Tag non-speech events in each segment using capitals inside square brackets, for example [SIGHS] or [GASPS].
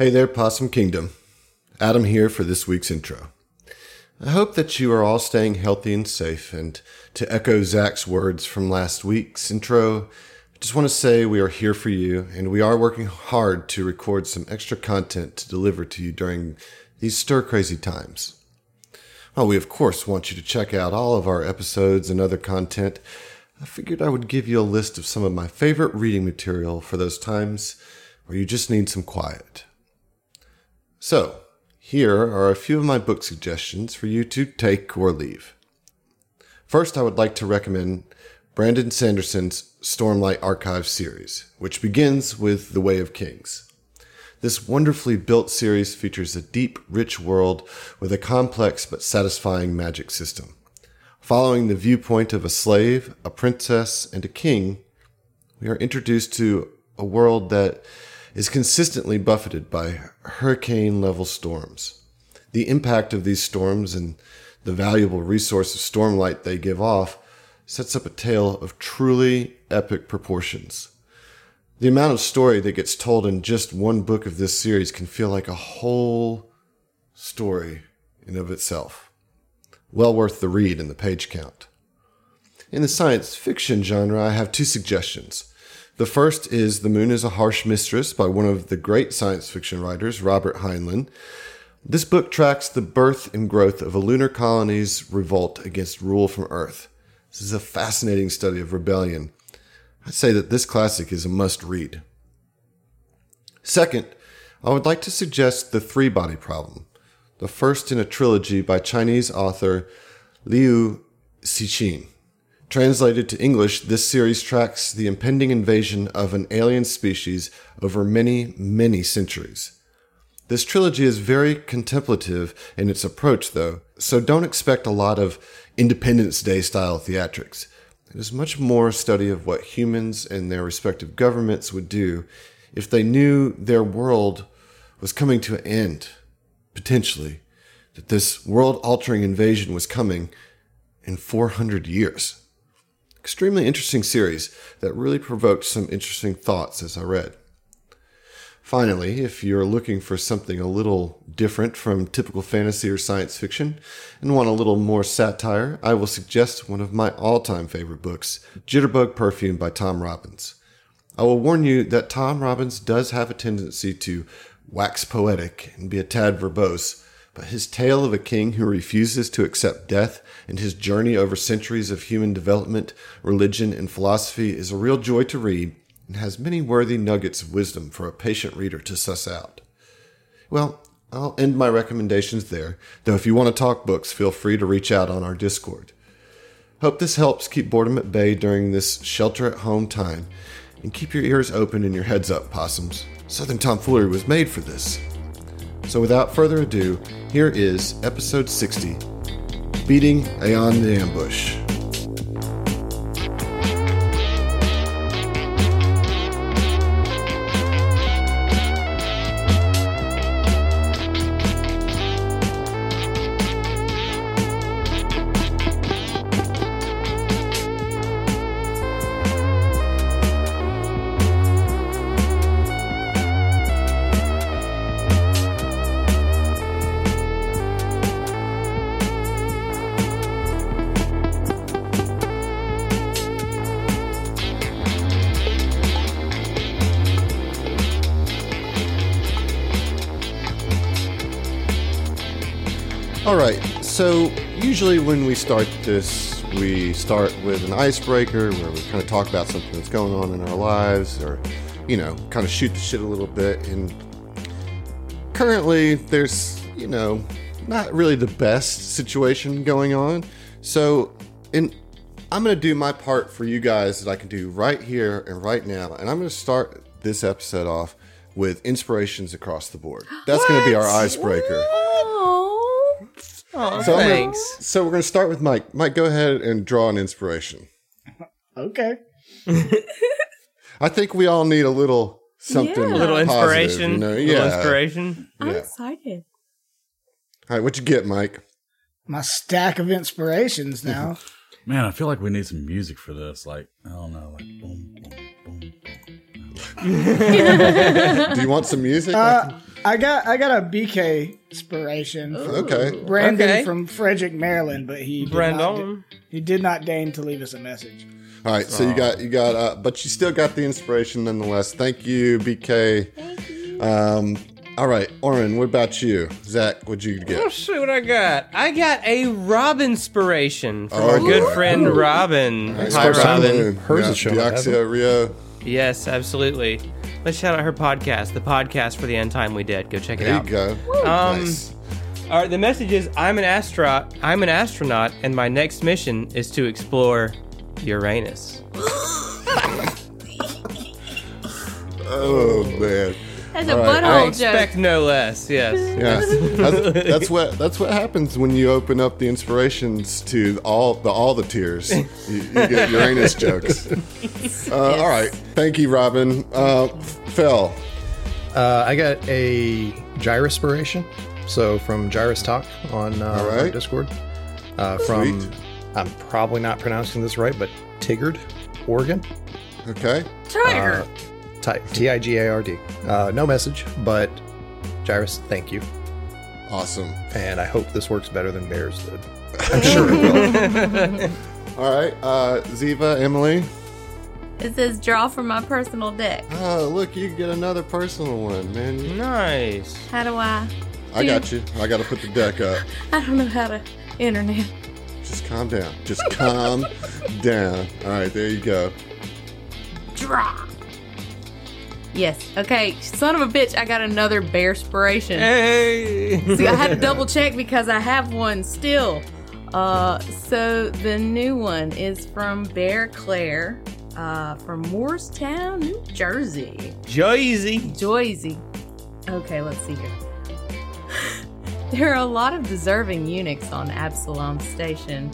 Hey there, Possum Kingdom. Adam here for this week's intro. I hope that you are all staying healthy and safe. And to echo Zach's words from last week's intro, I just want to say we are here for you and we are working hard to record some extra content to deliver to you during these stir crazy times. While we, of course, want you to check out all of our episodes and other content, I figured I would give you a list of some of my favorite reading material for those times where you just need some quiet. So, here are a few of my book suggestions for you to take or leave. First, I would like to recommend Brandon Sanderson's Stormlight Archive series, which begins with The Way of Kings. This wonderfully built series features a deep, rich world with a complex but satisfying magic system. Following the viewpoint of a slave, a princess, and a king, we are introduced to a world that is consistently buffeted by hurricane level storms. The impact of these storms and the valuable resource of stormlight they give off sets up a tale of truly epic proportions. The amount of story that gets told in just one book of this series can feel like a whole story in of itself. Well worth the read and the page count. In the science fiction genre, I have two suggestions. The first is The Moon is a Harsh Mistress by one of the great science fiction writers, Robert Heinlein. This book tracks the birth and growth of a lunar colony's revolt against rule from Earth. This is a fascinating study of rebellion I'd say that this classic is a must read. Second, I would like to suggest The Three Body Problem, the first in a trilogy by Chinese author Liu Cixin. Translated to English, this series tracks the impending invasion of an alien species over many, many centuries. This trilogy is very contemplative in its approach, though, so don't expect a lot of Independence Day style theatrics. It is much more a study of what humans and their respective governments would do if they knew their world was coming to an end, potentially, that this world altering invasion was coming in 400 years. Extremely interesting series that really provoked some interesting thoughts as I read. Finally, if you're looking for something a little different from typical fantasy or science fiction and want a little more satire, I will suggest one of my all time favorite books, Jitterbug Perfume by Tom Robbins. I will warn you that Tom Robbins does have a tendency to wax poetic and be a tad verbose, but his tale of a king who refuses to accept death and his journey over centuries of human development, religion, and philosophy is a real joy to read and has many worthy nuggets of wisdom for a patient reader to suss out. Well, I'll end my recommendations there, though if you want to talk books, feel free to reach out on our Discord. Hope this helps keep boredom at bay during this shelter at home time, and keep your ears open and your heads up, possums. Southern tomfoolery was made for this. So without further ado, here is episode 60 Beating Aeon the Ambush. Usually when we start this, we start with an icebreaker where we kind of talk about something that's going on in our lives, or you know, kind of shoot the shit a little bit. And currently, there's you know, not really the best situation going on. So, in I'm going to do my part for you guys that I can do right here and right now, and I'm going to start this episode off with inspirations across the board. That's going to be our icebreaker. Oh, So, I'm gonna- thanks. so we're going to start with Mike. Mike, go ahead and draw an inspiration. Okay. [LAUGHS] I think we all need a little something. Yeah. A little positive, inspiration. you know? A Yeah. little inspiration. I'm Yeah. excited. All right, what you get, Mike? My stack of inspirations now. [LAUGHS] Man, I feel like we need some music for this. Like, I don't know, like boom, boom, boom, boom. [LAUGHS] Do you want some music? Uh, I got I got a BK inspiration. from Okay. Brandon Okay. from Frederick, Maryland, but he did not, Brandon. he did not deign to leave us a message. All right, so you got you got, uh, but you still got the inspiration nonetheless. Thank you, BK. Thank you. Um, all right, Oren, what about you? Zach, what'd you Oh, get? shoot, what I got? I got a Robin inspiration from Oh, our good friend Robin. Hi, Robin. Hers yeah, is showing up, Rio. Yes, absolutely. Let's shout out her podcast, the podcast for the end time we did. Go check it There you out. go. Um, nice. All right, the message is I'm an astronaut. I'm an astronaut, and my next mission is to explore Uranus. [LAUGHS] Oh man. That's a All right, I butthole expect joke. no less. Yes. Yeah, [LAUGHS] that's, that's what that's what happens when you open up the inspirations to all the all the tiers. You, you get Uranus [LAUGHS] jokes. Uh, All right, thank you, Robin. Uh, Phil, Uh, I got a Gyrospiration. So from Gyrus Talk on uh, All our right. Discord. Uh, from, Sweet. I'm probably not pronouncing this right, but Tigard, Oregon. okay. Tiger. T I G A R D. Uh, no message, but Gyrus, thank you. Awesome. And I hope this works better than Bears did. [LAUGHS] I'm sure it will. [LAUGHS] All right, uh, Ziva, Emily. it says draw from my personal deck. Oh, look, you get another personal one, man. Nice. How do I? I got you. I got to put the deck up. [LAUGHS] I don't know how to internet. Just calm down. Just calm down. All right, there you go. Draw. Yes. Okay. Son of a bitch. I got another bear spiration. Hey. See, I had to double check because I have one still. Uh, so the new one is from Bear Claire, uh, from Moorestown, New Jersey. Jersey. Joyzy. Okay, let's see here. [LAUGHS] there are a lot of deserving eunuchs on Absalom Station.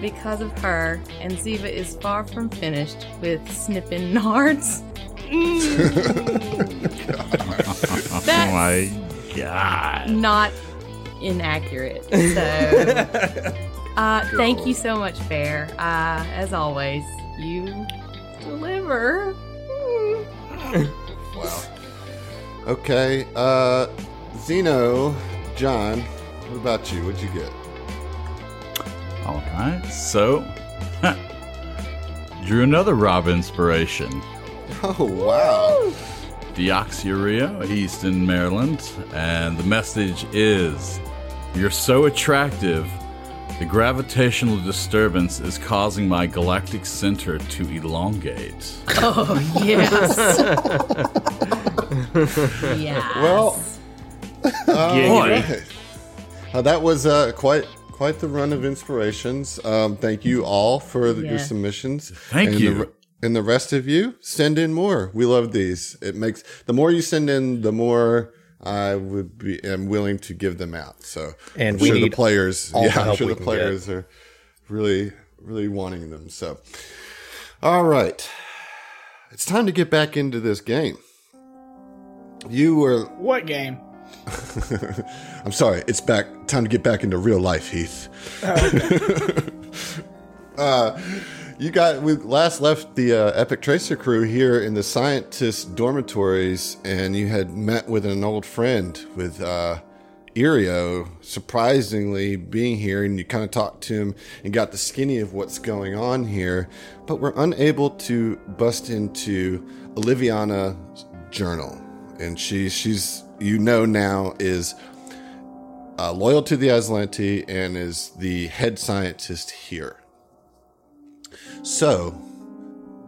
Because of her, and Ziva is far from finished with snipping [LAUGHS] nards. [LAUGHS] Oh my god. not inaccurate. So, [LAUGHS] uh, thank you so much, Bear. Uh, as always, you deliver. Wow. Okay, uh, Zeno, John, what about you? What'd you get? All right. So, drew another Rob inspiration. [LAUGHS] Oh, wow. Deoxyurea, Easton, Maryland, and the message is You're so attractive. The gravitational disturbance is causing my galactic center to elongate. [LAUGHS] Oh, yes. [LAUGHS] yes. Well, Boy. Right. Uh, that was uh, quite quite the run of inspirations. Um, thank you all for the, your submissions. Thank and you. The, re- and the rest of you, send in more. We love these. It makes the more you send in, the more I would be am willing to give them out. So And I'm we sure the players, all yeah, the I'm sure the can players are really really wanting them. So, all right, it's time to get back into this game. You were What game? [LAUGHS] I'm sorry, it's back time to get back into real life, Heath. [LAUGHS] uh, you got we last left the uh, Epic Tracer crew here in the scientist dormitories, and you had met with an old friend with uh, Irio, surprisingly being here, and you kind of talked to him and got the skinny of what's going on here, but we're unable to bust into Oliviana's journal, and she she's you know now is uh, loyal to the Azlanti and is the head scientist here. So,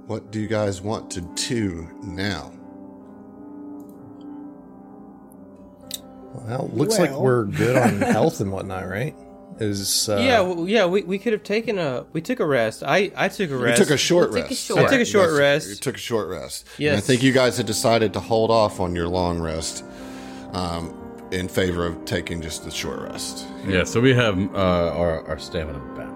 what do you guys want to do now? Well, looks like we're good on [LAUGHS] health and whatnot, right? Is uh, yeah, well, yeah. We, we could have taken a. We took a rest. I I took a You rest. took a short We'll take a rest. short- I took a short You guys- rest. You took a short rest. And I think you guys had decided to hold off on your long rest um, in favor of taking just the short rest. Yeah, so we have uh, our, our stamina back.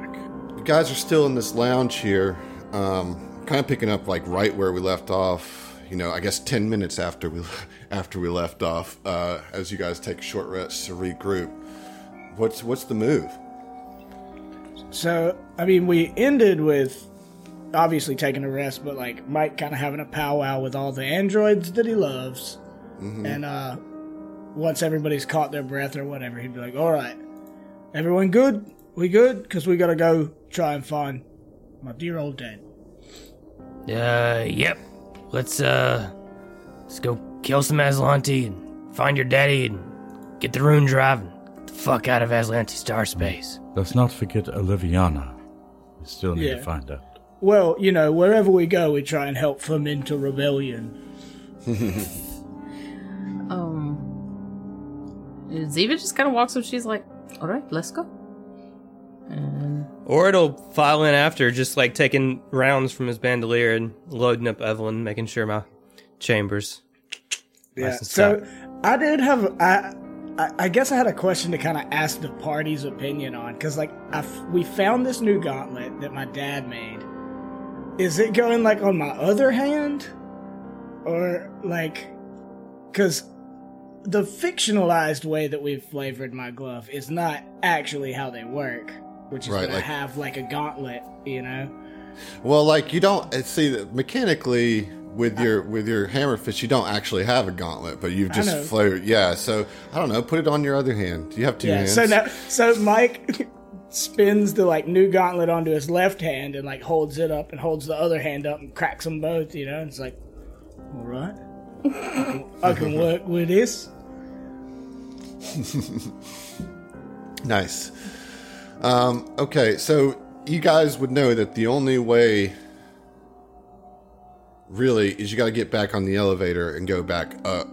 Guys are still in this lounge here, um, kind of picking up like right where we left off. You know, I guess ten minutes after we [LAUGHS] after we left off, uh, as you guys take a short rest to regroup. What's what's the move? So, I mean, we ended with obviously taking a rest, but like Mike kind of having a powwow with all the androids that he loves. And uh once everybody's caught their breath or whatever, he'd be like, "All right, everyone good? We good? Because we gotta go try and find my dear old dad." Uh, yep. Let's, uh, let's go kill some Azlanti and find your daddy and get the rune drive and get the fuck out of Azlanti star space. Let's not forget Oliviana. We still need Yeah. to find out. Well, you know, wherever we go, we try and help foment a rebellion. [LAUGHS] Um, Ziva just kind of walks up. She's like, "All right, let's go." And Or it'll file in after, just like taking rounds from his bandolier and loading up Evelyn, making sure my chambers. Yeah. Nice and So I did have I. I- I guess I had a question to kind of ask the party's opinion on because, like, I f- we found this new gauntlet that my dad made. Is it going like on my other hand, or like, because the fictionalized way that we've flavored my glove is not actually how they work, which is Right, gonna like- have like a gauntlet, you know? Well, like you don't uh, see mechanically with your with your hammer hammerfish, you don't actually have a gauntlet, but you've just know. flavored. Yeah, so I don't know. Put it on your other hand. You have two Yeah. hands. So now, so Mike [LAUGHS] spins the like new gauntlet onto his left hand and like holds it up and holds the other hand up and cracks them both. You know, it's like, all right, I can, I can work with this. [LAUGHS] Nice. Um, okay, so you guys would know that the only way, really, is you got to get back on the elevator and go back up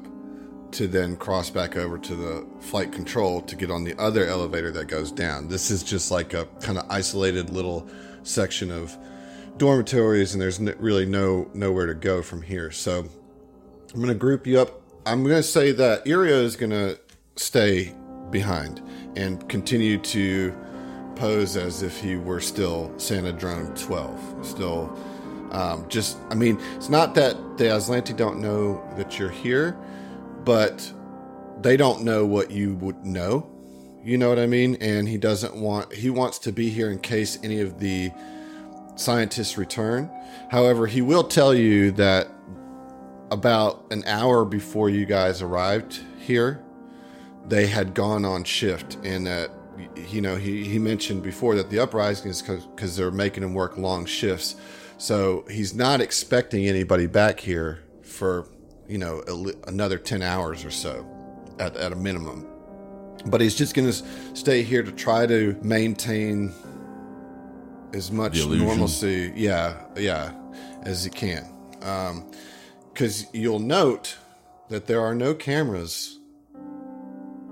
to then cross back over to the flight control to get on the other elevator that goes down. This is just like a kind of isolated little section of dormitories, and there's n- really no nowhere to go from here. So I'm going to group you up. I'm going to say that Iria is going to stay behind and continue to pose as if he were still Santa Drone 12. Still, um, just, I mean, it's not that the Azlanti don't know that you're here, but they don't know what you would know. You know what I mean? And he doesn't want, he wants to be here in case any of the scientists return. However, he will tell you that about an hour before you guys arrived here, they had gone on shift and that you know he, he mentioned before that the uprising is because they're making him work long shifts. So he's not expecting anybody back here for you know a another 10 hours or so at, at a minimum. But he's just going to stay here to try to maintain as much normalcy yeah yeah as he can. Um, because you'll note that there are no cameras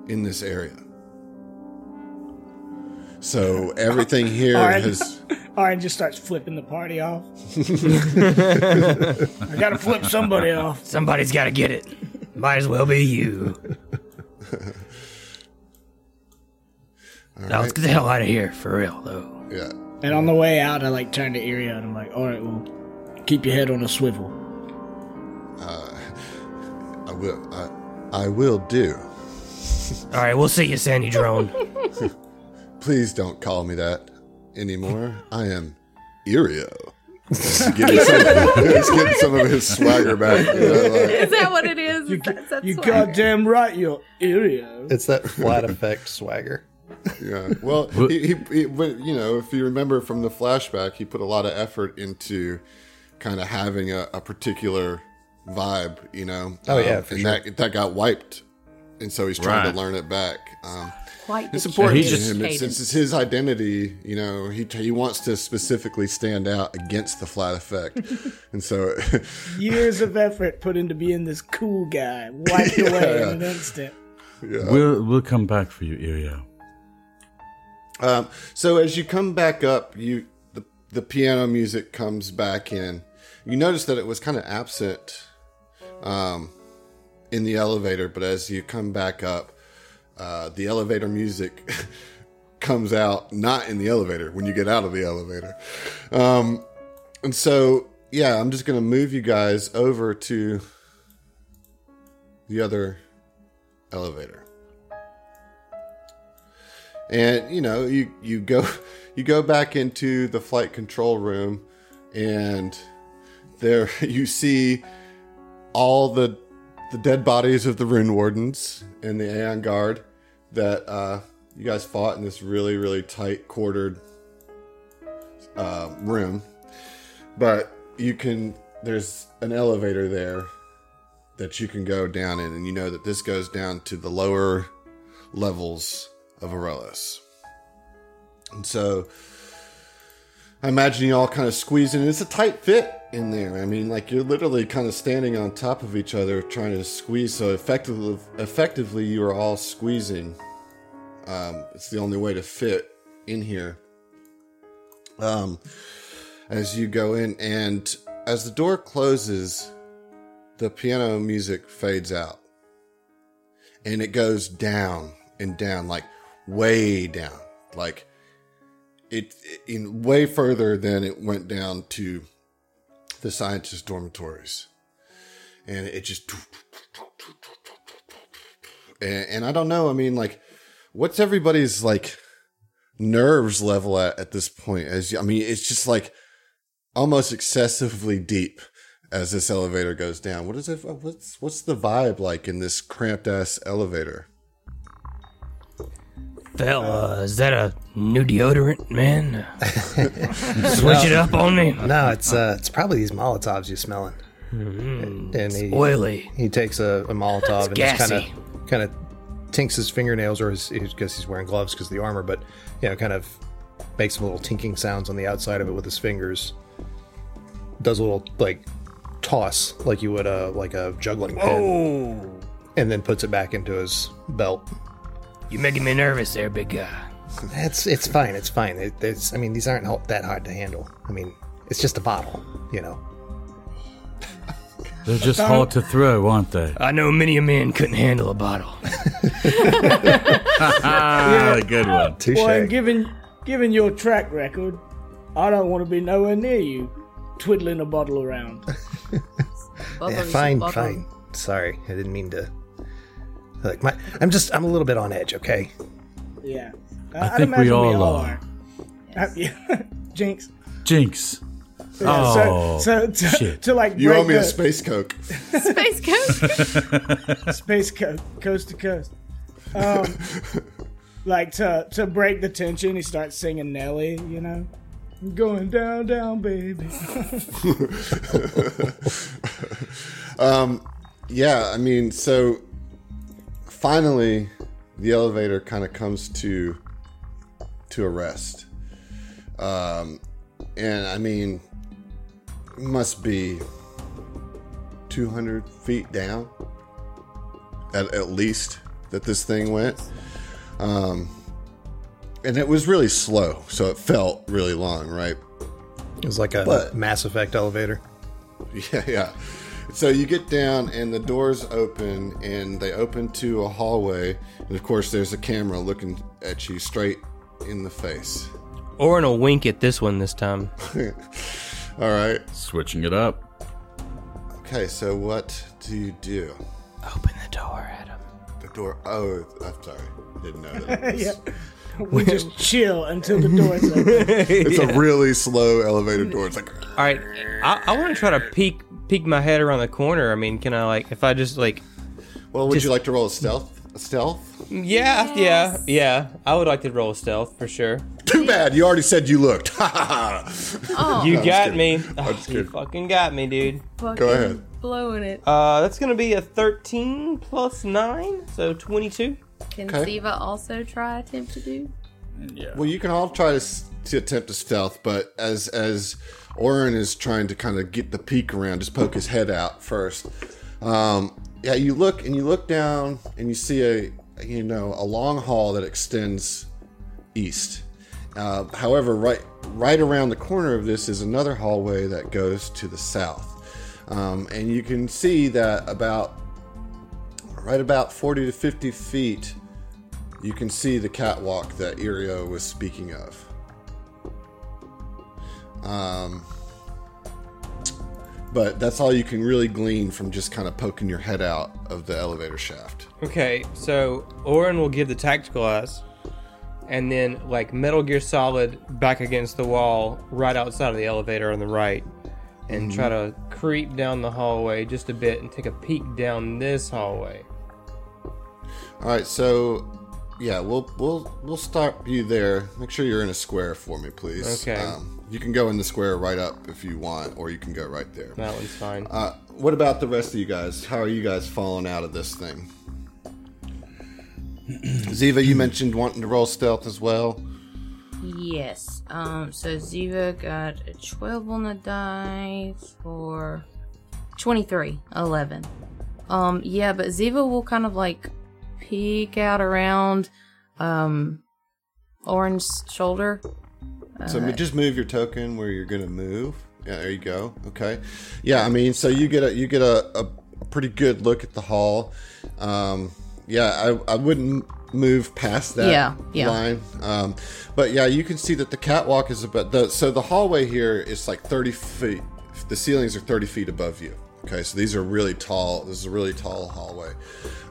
in this area. So everything here All right. has. Aaron just starts flipping the party off. [LAUGHS] I gotta flip somebody off. Somebody's got to get it. Might as well be you. now let's get the hell out of here, for real, though. Yeah. And on the way out, I like turn to Iria and I'm like, all right, well, keep your head on a swivel. Uh, I will. I, I will do. All right, we'll see you, Sandy Drone. [LAUGHS] Please don't call me that anymore. I am Irio. He's getting, some, he's getting some of his swagger back. You know, like, is that what it is? Is that, is that You goddamn right, you're Iria. It's that flat effect swagger. yeah. Well, he, he, he, but, you know, if you remember from the flashback, he put a lot of effort into kind of having a, a particular vibe, you know. Oh, yeah, Um, for and sure. that that got wiped, and so he's trying Right. to learn it back. Um, Quite it's important to him cadence. since it's his identity. You know, he he wants to specifically stand out against the flat effect, [LAUGHS] and so [LAUGHS] Years of effort put into being this cool guy, wiped away Yeah. in an instant. We'll we'll come back for you, Irio. Um, so as you come back up, you the the piano music comes back in. You notice that it was kind of absent um, in the elevator, but as you come back up, uh, the elevator music [LAUGHS] comes out not in the elevator when you get out of the elevator. Um, and so, yeah, I'm just going to move you guys over to the other elevator and you know you you go [LAUGHS] you go back into the flight control room and there [LAUGHS] you see all the the dead bodies of the Rune Wardens and the Aeon Guard that uh, you guys fought in this really, really tight quartered uh, room. But you can, there's an elevator there that you can go down in, and you know that this goes down to the lower levels of Aurelis. And so I imagine you all kind of squeezing. It's a tight fit in there. I mean, like you're literally kind of standing on top of each other trying to squeeze. So effectively, effectively, you are all squeezing. Um, it's the only way to fit in here. Um, as you go in, and as the door closes, the piano music fades out, and it goes down and down, like way down, like it, in way further than it went down to the scientists' dormitories, and it just and, and I don't know. I mean, like, what's everybody's like nerves level at at this point? As I mean, it's just like almost excessively deep as this elevator goes down. What is it? What's what's the vibe like in this cramped ass elevator? Fella, is that a new deodorant, man? [LAUGHS] Switch it up on me. No, it's uh, it's probably these Molotovs you're smelling. and he Oily. he takes a, a Molotov and just kind of kind of tinks his fingernails, or his, I guess he's wearing gloves because of the armor, but you know, kind of makes some little tinking sounds on the outside of it with his fingers. Does a little like toss, like you would a like a juggling pin, Oh, and then puts it back into his belt. You making me nervous there, big guy. It's it's fine. It's fine. It, it's I mean these aren't ho- that hard to handle. I mean it's just a bottle, you know. They're just hard to throw, aren't they? I know many a man couldn't handle a bottle. [LAUGHS] Ah, good one. Touche. Well, and given given your track record, I don't want to be nowhere near you, twiddling a bottle around. [LAUGHS] Yeah, fine, bubbles. fine. Sorry, I didn't mean to. Like my, I'm just I'm a little bit on edge. Okay. Yeah, I I'd think we imagine all are. Uh, [LAUGHS] yeah. Jinx. Jinx. Yeah, Oh, so, so to, shit. to like You owe me a space coke. [LAUGHS] Space Coast. [LAUGHS] space coast, coast to coast. Um, like to to break the tension, he starts singing Nelly. You know, going down, down, baby. um, Yeah, I mean, so finally, the elevator kind of comes to to a rest, um, and I mean, must be two hundred feet down, at at least that this thing went, um, and it was really slow, so it felt really long, right? It was like a But- Mass Effect elevator. [LAUGHS] Yeah, yeah. So you get down and the doors open and they open to a hallway and of course there's a camera looking at you straight in the face. or in a wink at this one this time. [LAUGHS] All right. Switching it up. Okay, so what do you do? Open the door, Adam. The door Oh, I'm sorry. Didn't know that. [LAUGHS] yeah. We just chill until the doors open. [LAUGHS] It's a really slow elevator door. It's like All right, I, I want to try to peek peek my head around the corner. I mean, can I like if I just like Well, would Just- you like to roll a stealth? A stealth? yeah yeah yeah I would like to roll stealth for sure. Too bad. You already said you looked. Ha ha ha. Oh, You I'm got me. [LAUGHS] kidding. Oh, you fucking got me, dude. fucking ahead. Blowing it. Uh, that's gonna be a thirteen plus nine, so twenty-two. Can okay. Ziva also try attempt to do? Yeah. Well, you can all try to, to attempt to stealth, but as as Oren is trying to kind of get the peek around, just poke his head out first. Um, yeah, you look and you look down and you see a you know a long hall that extends east. Uh, however, right right around the corner of this is another hallway that goes to the south, um, and you can see that about right about forty to fifty feet you can see the catwalk that Irio was speaking of. Um, but that's all you can really glean from just kind of poking your head out of the elevator shaft. Okay, so Orin will give the tactical eyes, and then like Metal Gear Solid back against the wall, right outside of the elevator on the right. and try to creep down the hallway just a bit and take a peek down this hallway. All right, so yeah, we'll we'll we'll stop you there. Make sure you're in a square for me, please. Okay. Um, you can go in the square right up if you want, or you can go right there. That one's fine. Uh, what about the rest of you guys? How are you guys falling out of this thing? [CLEARS THROAT] Ziva, you mentioned wanting to roll stealth as well. Yes. Um. So Ziva got a twelve on the die for twenty-three. Eleven. Um. Yeah, but Ziva will kind of like peek out around, um, shoulder. So mo- just move your token where you're gonna move. Yeah, there you go. Okay. Yeah, I mean, so you get a you get a, a pretty good look at the hall. Um, yeah, I, I wouldn't move past that Yeah, yeah. line. Um, but yeah, you can see that the catwalk is about the so the hallway here is like 30 feet. The ceilings are 30 feet above you. Okay, so these are really tall. This is a really tall hallway,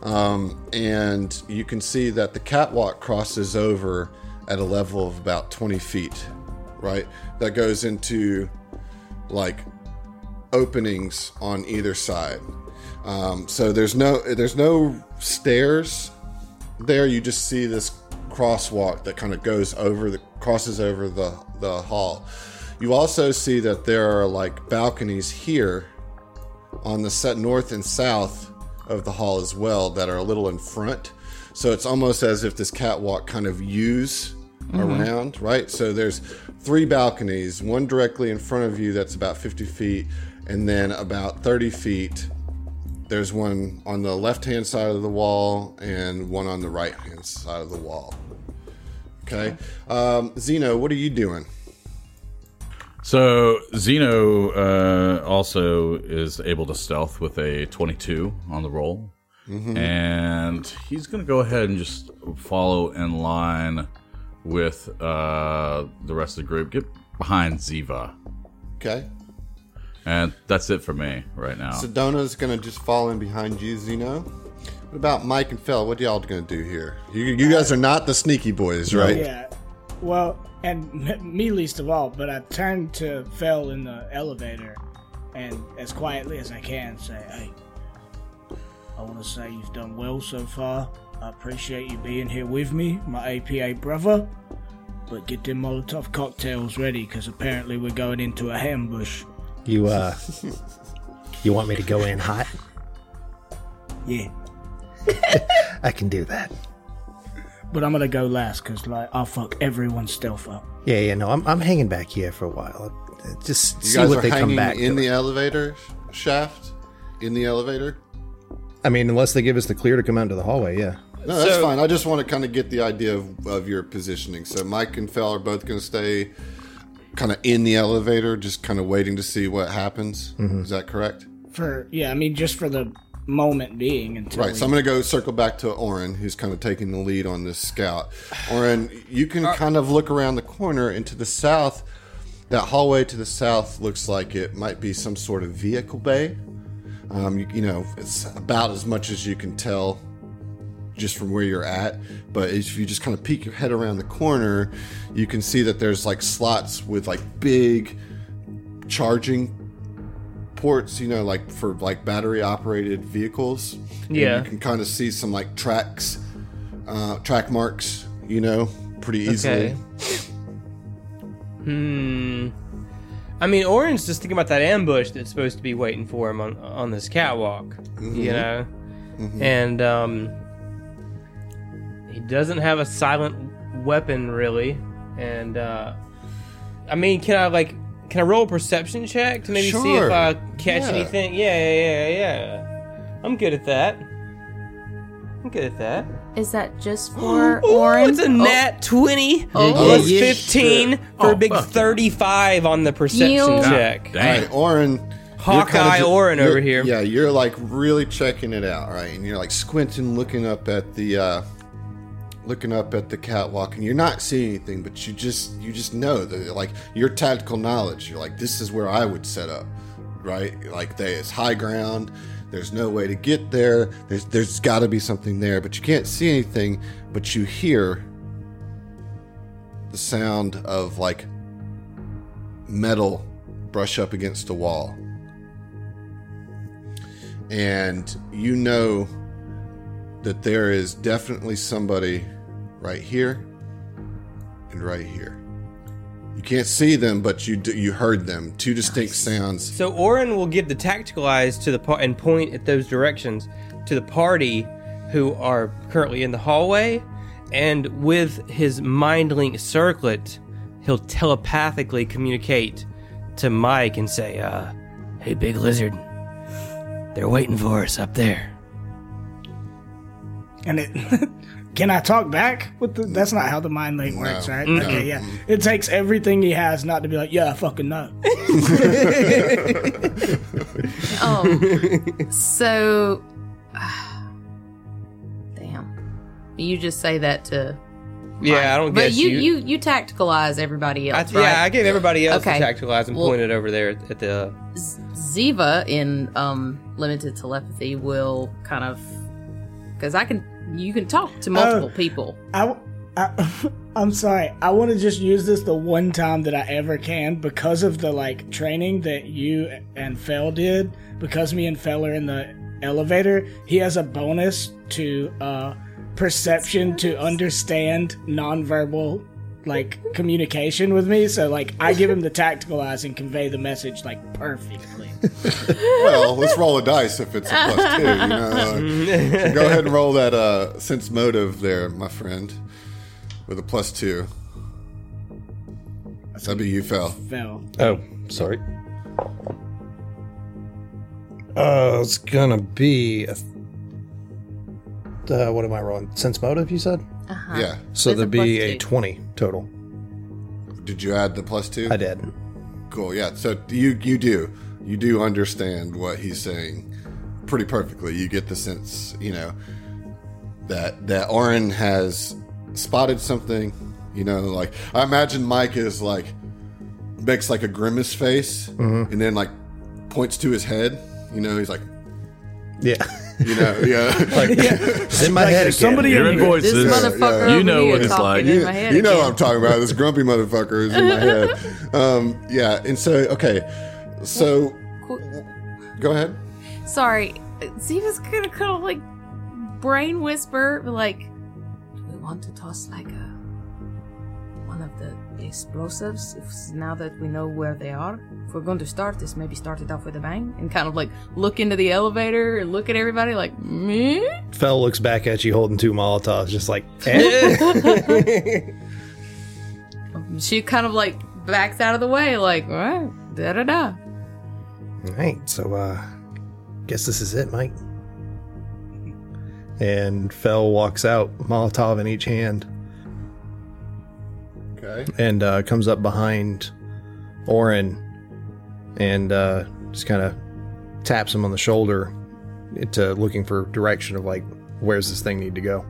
um, and you can see that the catwalk crosses over at a level of about 20 feet, right? That goes into like openings on either side. Um, so there's no there's no stairs there. You just see this crosswalk that kind of goes over the crosses over the the hall. You also see that there are like balconies here on the set north and south of the hall as well that are a little in front. So it's almost as if this catwalk kind of U's around, right? So there's three balconies, one directly in front of you that's about 50 feet, and then about 30 feet. There's one on the left hand side of the wall and one on the right hand side of the wall. Okay. Um, Zeno, what are you doing? So Zeno uh, also is able to stealth with a 22 on the roll, and he's going to go ahead and just follow in line with uh, the rest of the group. Get behind Ziva, Okay. and that's it for me right now. Sedona's gonna just fall in behind you, Zeno. What about Mike and Phil? What y'all gonna do here? You, you guys are not the sneaky boys, right? Yeah. Well, and [LAUGHS] me least of all, but I turned to Phil in the elevator and as quietly as I can say, hey, I want to say you've done well so far. I appreciate you being here with me, my APA brother. But get them Molotov cocktails ready, because apparently we're going into a ambush. You uh, you want me to go in hot? [LAUGHS] Yeah. [LAUGHS] I can do that. But I'm gonna go last, because, like, I'll fuck everyone's stealth up. Yeah, yeah. No, I'm I'm hanging back here for a while. Just You see guys what are they come back in to. the elevator shaft. In the elevator. I mean, unless they give us the clear to come out into the hallway. Yeah. No, that's So- fine. I just want to kind of get the idea of, of your positioning. So Mike and Phil are both going to stay kind of in the elevator, just kind of waiting to see what happens. Mm-hmm. Is that correct? For, yeah, I mean, just for the moment being until. Right. we- So I'm going to go circle back to Oren, who's kind of taking the lead on this scout. Oren, you can kind of look around the corner into the south. That hallway to the south looks like it might be some sort of vehicle bay. Um, you, you know, it's about as much as you can tell just from where you're at. But if you just kind of peek your head around the corner, you can see that there's like slots with like big charging ports, you know, like for like battery operated vehicles. Yeah. you can kind of see some like tracks, uh, track marks, you know, pretty easily. Okay. Hmm. I mean, Oren's just thinking about that ambush that's supposed to be waiting for him on on this catwalk. You know, and um, he doesn't have a silent weapon really. And uh, I mean, can I like can I roll a perception check to maybe see if I catch Yeah. anything? Yeah, yeah, yeah, yeah. I'm good at that. I'm good at that. Is that just [GASPS] for Oh, Oren? it's a nat 20 Oh. plus Yeah, yeah, 15 sure. for a Oh, big 35 on the perception You- check. All Dang. right, Oren. you're Hawkeye kinda ju- Oren over here. Yeah, you're like really checking it out, right? And you're like squinting, looking up at the, uh, looking up at the catwalk, and you're not seeing anything, but you just, you just know that, like your tactical knowledge. You're like, this is where I would set up, right? Like, they, high ground. There's no way to get there. There's, there's got to be something there, but you can't see anything. But you hear the sound of like metal brush up against a wall. And you know that there is definitely somebody right here and right here. You can't see them, but you you heard them. Two distinct sounds. So Orin will give the tactical eyes to the par- and point at those directions to the party who are currently in the hallway, and with his mind link circlet, he'll telepathically communicate to Mike and say, uh, Hey, big lizard. They're waiting for us up there. And it [LAUGHS] can I talk back with the that's not how the mind link works, right? Okay, yeah. It takes everything he has not to be like, yeah, I fucking know. [LAUGHS] Oh, so [SIGHS] damn. You just say that to. "Yeah, I don't But guess you, you you tacticalize everybody I, else, right? Yeah, I gave everybody else Okay. the tactical and Well- pointed over there at the. Ziva in um limited telepathy will kind of because I can you can talk to multiple Oh. people. I, I [LAUGHS] I'm sorry. I want to just use this the one time that I ever can because of the like training that you and Fell did. Because me and Fell are in the elevator, he has a bonus to uh perception to understand nonverbal like communication with me. So like I give him the tactical eyes and convey the message like perfectly. [LAUGHS] Well, let's roll a dice if it's a plus two. You know, Uh, so [LAUGHS] go ahead and roll that uh, sense motive there, my friend, with a plus two. That'd be you, Fel. Fell. Oh, sorry. Uh, it's gonna be. A, uh, what am I rolling? Sense motive, you said? Uh-huh. Yeah. So With a there'd be plus a two. 20 total. Did you add the plus two? I did. Cool. Yeah. So you you do you do understand what he's saying pretty perfectly. You get the sense, you know, that that Oren has spotted something. You know, like I imagine Mike is like makes like a grimace face and then like points to his head. You know, he's like, Yeah. you know, yeah. [LAUGHS] like, it's in my head again. somebody Hearing in here. voices. This motherfucker You know what it's like. you, you know what I'm talking about. This grumpy motherfucker is in my head. [LAUGHS] Um, yeah, and so okay, so go ahead. Sorry, Ziva's gonna kind of like brain whisper, like, "Do we want to toss like a one of the explosives? If now that we know where they are, if we're going to start this, maybe start it off with a bang, and kind of like look into the elevator and look at everybody, like me." Fell looks back at you holding two Molotovs, just like, eh? [LAUGHS] She kind of like backs out of the way, like, "What? Da da da." All right, so uh guess this is it, Mike. And Fell walks out, Molotov in each hand, Okay. and uh, comes up behind Orin and uh, just kind of taps him on the shoulder into looking for direction of like where's this thing need to go.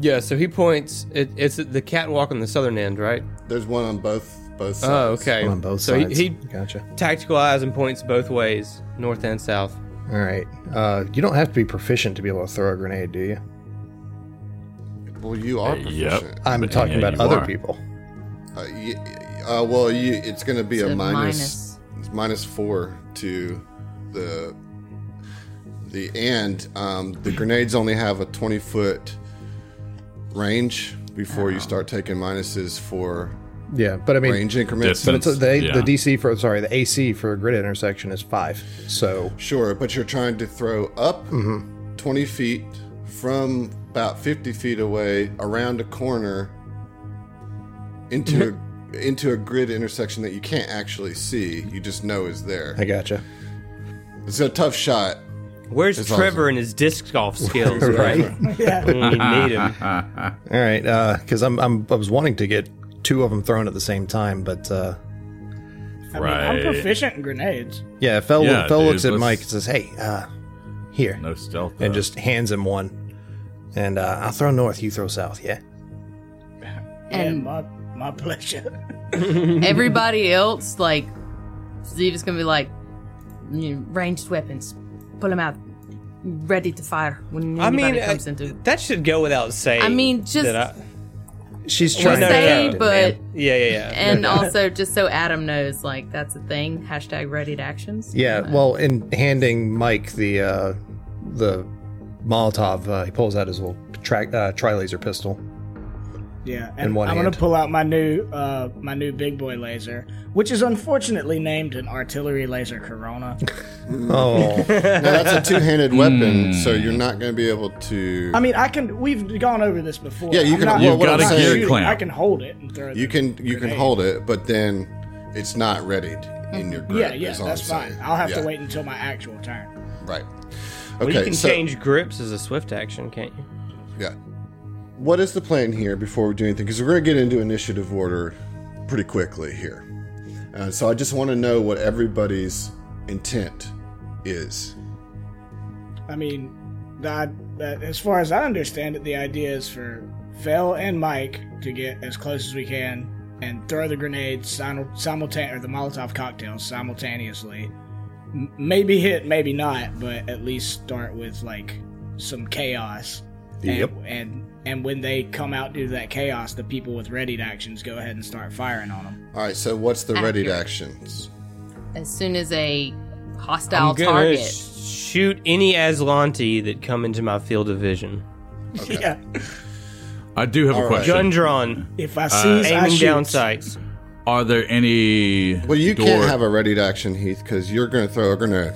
Yeah, so he points. It, it's the catwalk on the southern end, right? There's one on both both sides. Oh, okay. On both so sides. he gotcha. tactical eyes and points both ways, north and south. All right. Uh, you don't have to be proficient to be able to throw a grenade, do you? Well, you are Uh, proficient. yep. I'm But, talking yeah, about other are. people. Uh, y- uh, well, you, it's going to be It's a a minus, minus. minus four to the the and um, the [LAUGHS] grenades only have a 20 foot range before Oh. you start taking minuses for Yeah, but I mean, range increments. but it's a, the, Yeah. the DC for sorry the AC for a grid intersection is five. So Sure, but you're trying to throw up Mm-hmm. 20 feet from about 50 feet away around a corner into a, into a grid intersection that you can't actually see. You just know is there. I gotcha. It's a tough shot. Where's It's Trevor awesome. and his disc golf [LAUGHS] skills? Right. Yeah. When you need him. [LAUGHS] All right, uh because I'm, I'm I was wanting to get two of them thrown at the same time, but uh, I mean, I'm proficient in grenades. yeah, Fell Yeah, Fell dude, looks at let's- Mike and says, "Hey, uh, here," No stealth. and though. just hands him one. And uh, I'll throw north, you throw south. Yeah. And yeah, my my [LAUGHS] pleasure. [LAUGHS] everybody else, like, Steve is gonna be like, you know, ranged weapons, pull them out, ready to fire when I anybody mean, uh, comes into. that should go without saying. I mean, just- that I- She's Well, trying no, to say, captain, but man. Yeah, yeah, yeah. and [LAUGHS] also just so Adam knows, like that's a thing. Hashtag ready to actions. Yeah, Uh, well, in handing Mike the uh, the Molotov, uh, he pulls out his little tri- uh, tri laser pistol. Yeah, and I'm hand. gonna pull out my new uh my new big boy laser, which is unfortunately named an artillery laser Corona. [LAUGHS] Oh, Now that's a two-handed weapon, so you're not going to be able to. I mean, I can. We've gone over this before. Yeah, you I'm can- Not, well, I'm what I'm shooting. clamp. I can hold it and throw. you can you can hold it, but then it's not readied in your grip. Yeah, yeah, that's fine. I'll have Yeah, to wait until my actual turn. Right. Well, Okay. you can so, change grips as a swift action, can't you? Yeah. What is the plan here before we do anything? Because we're going to get into initiative order pretty quickly here. Uh, so I just want to know what everybody's intent is. I mean, that, that as far as I understand it, the idea is for Phil and Mike to get as close as we can and throw the grenades simul- simultan- or the Molotov cocktails simultaneously. M- maybe hit, maybe not, but at least start with like some chaos. Yep. And, and and when they come out due to that chaos, the people with ready actions go ahead and start firing on them. All right. So what's the ready Accurate. actions? as soon as a hostile I'm gonna target. shoot any Azlanti that come into my field of vision. Yeah. I do have a All right. question. Gun drawn, If I uh, see, I aiming shoot. down sights. Are there any? Well, you door- can't have a ready action, Heath, because you're going to throw a grenade.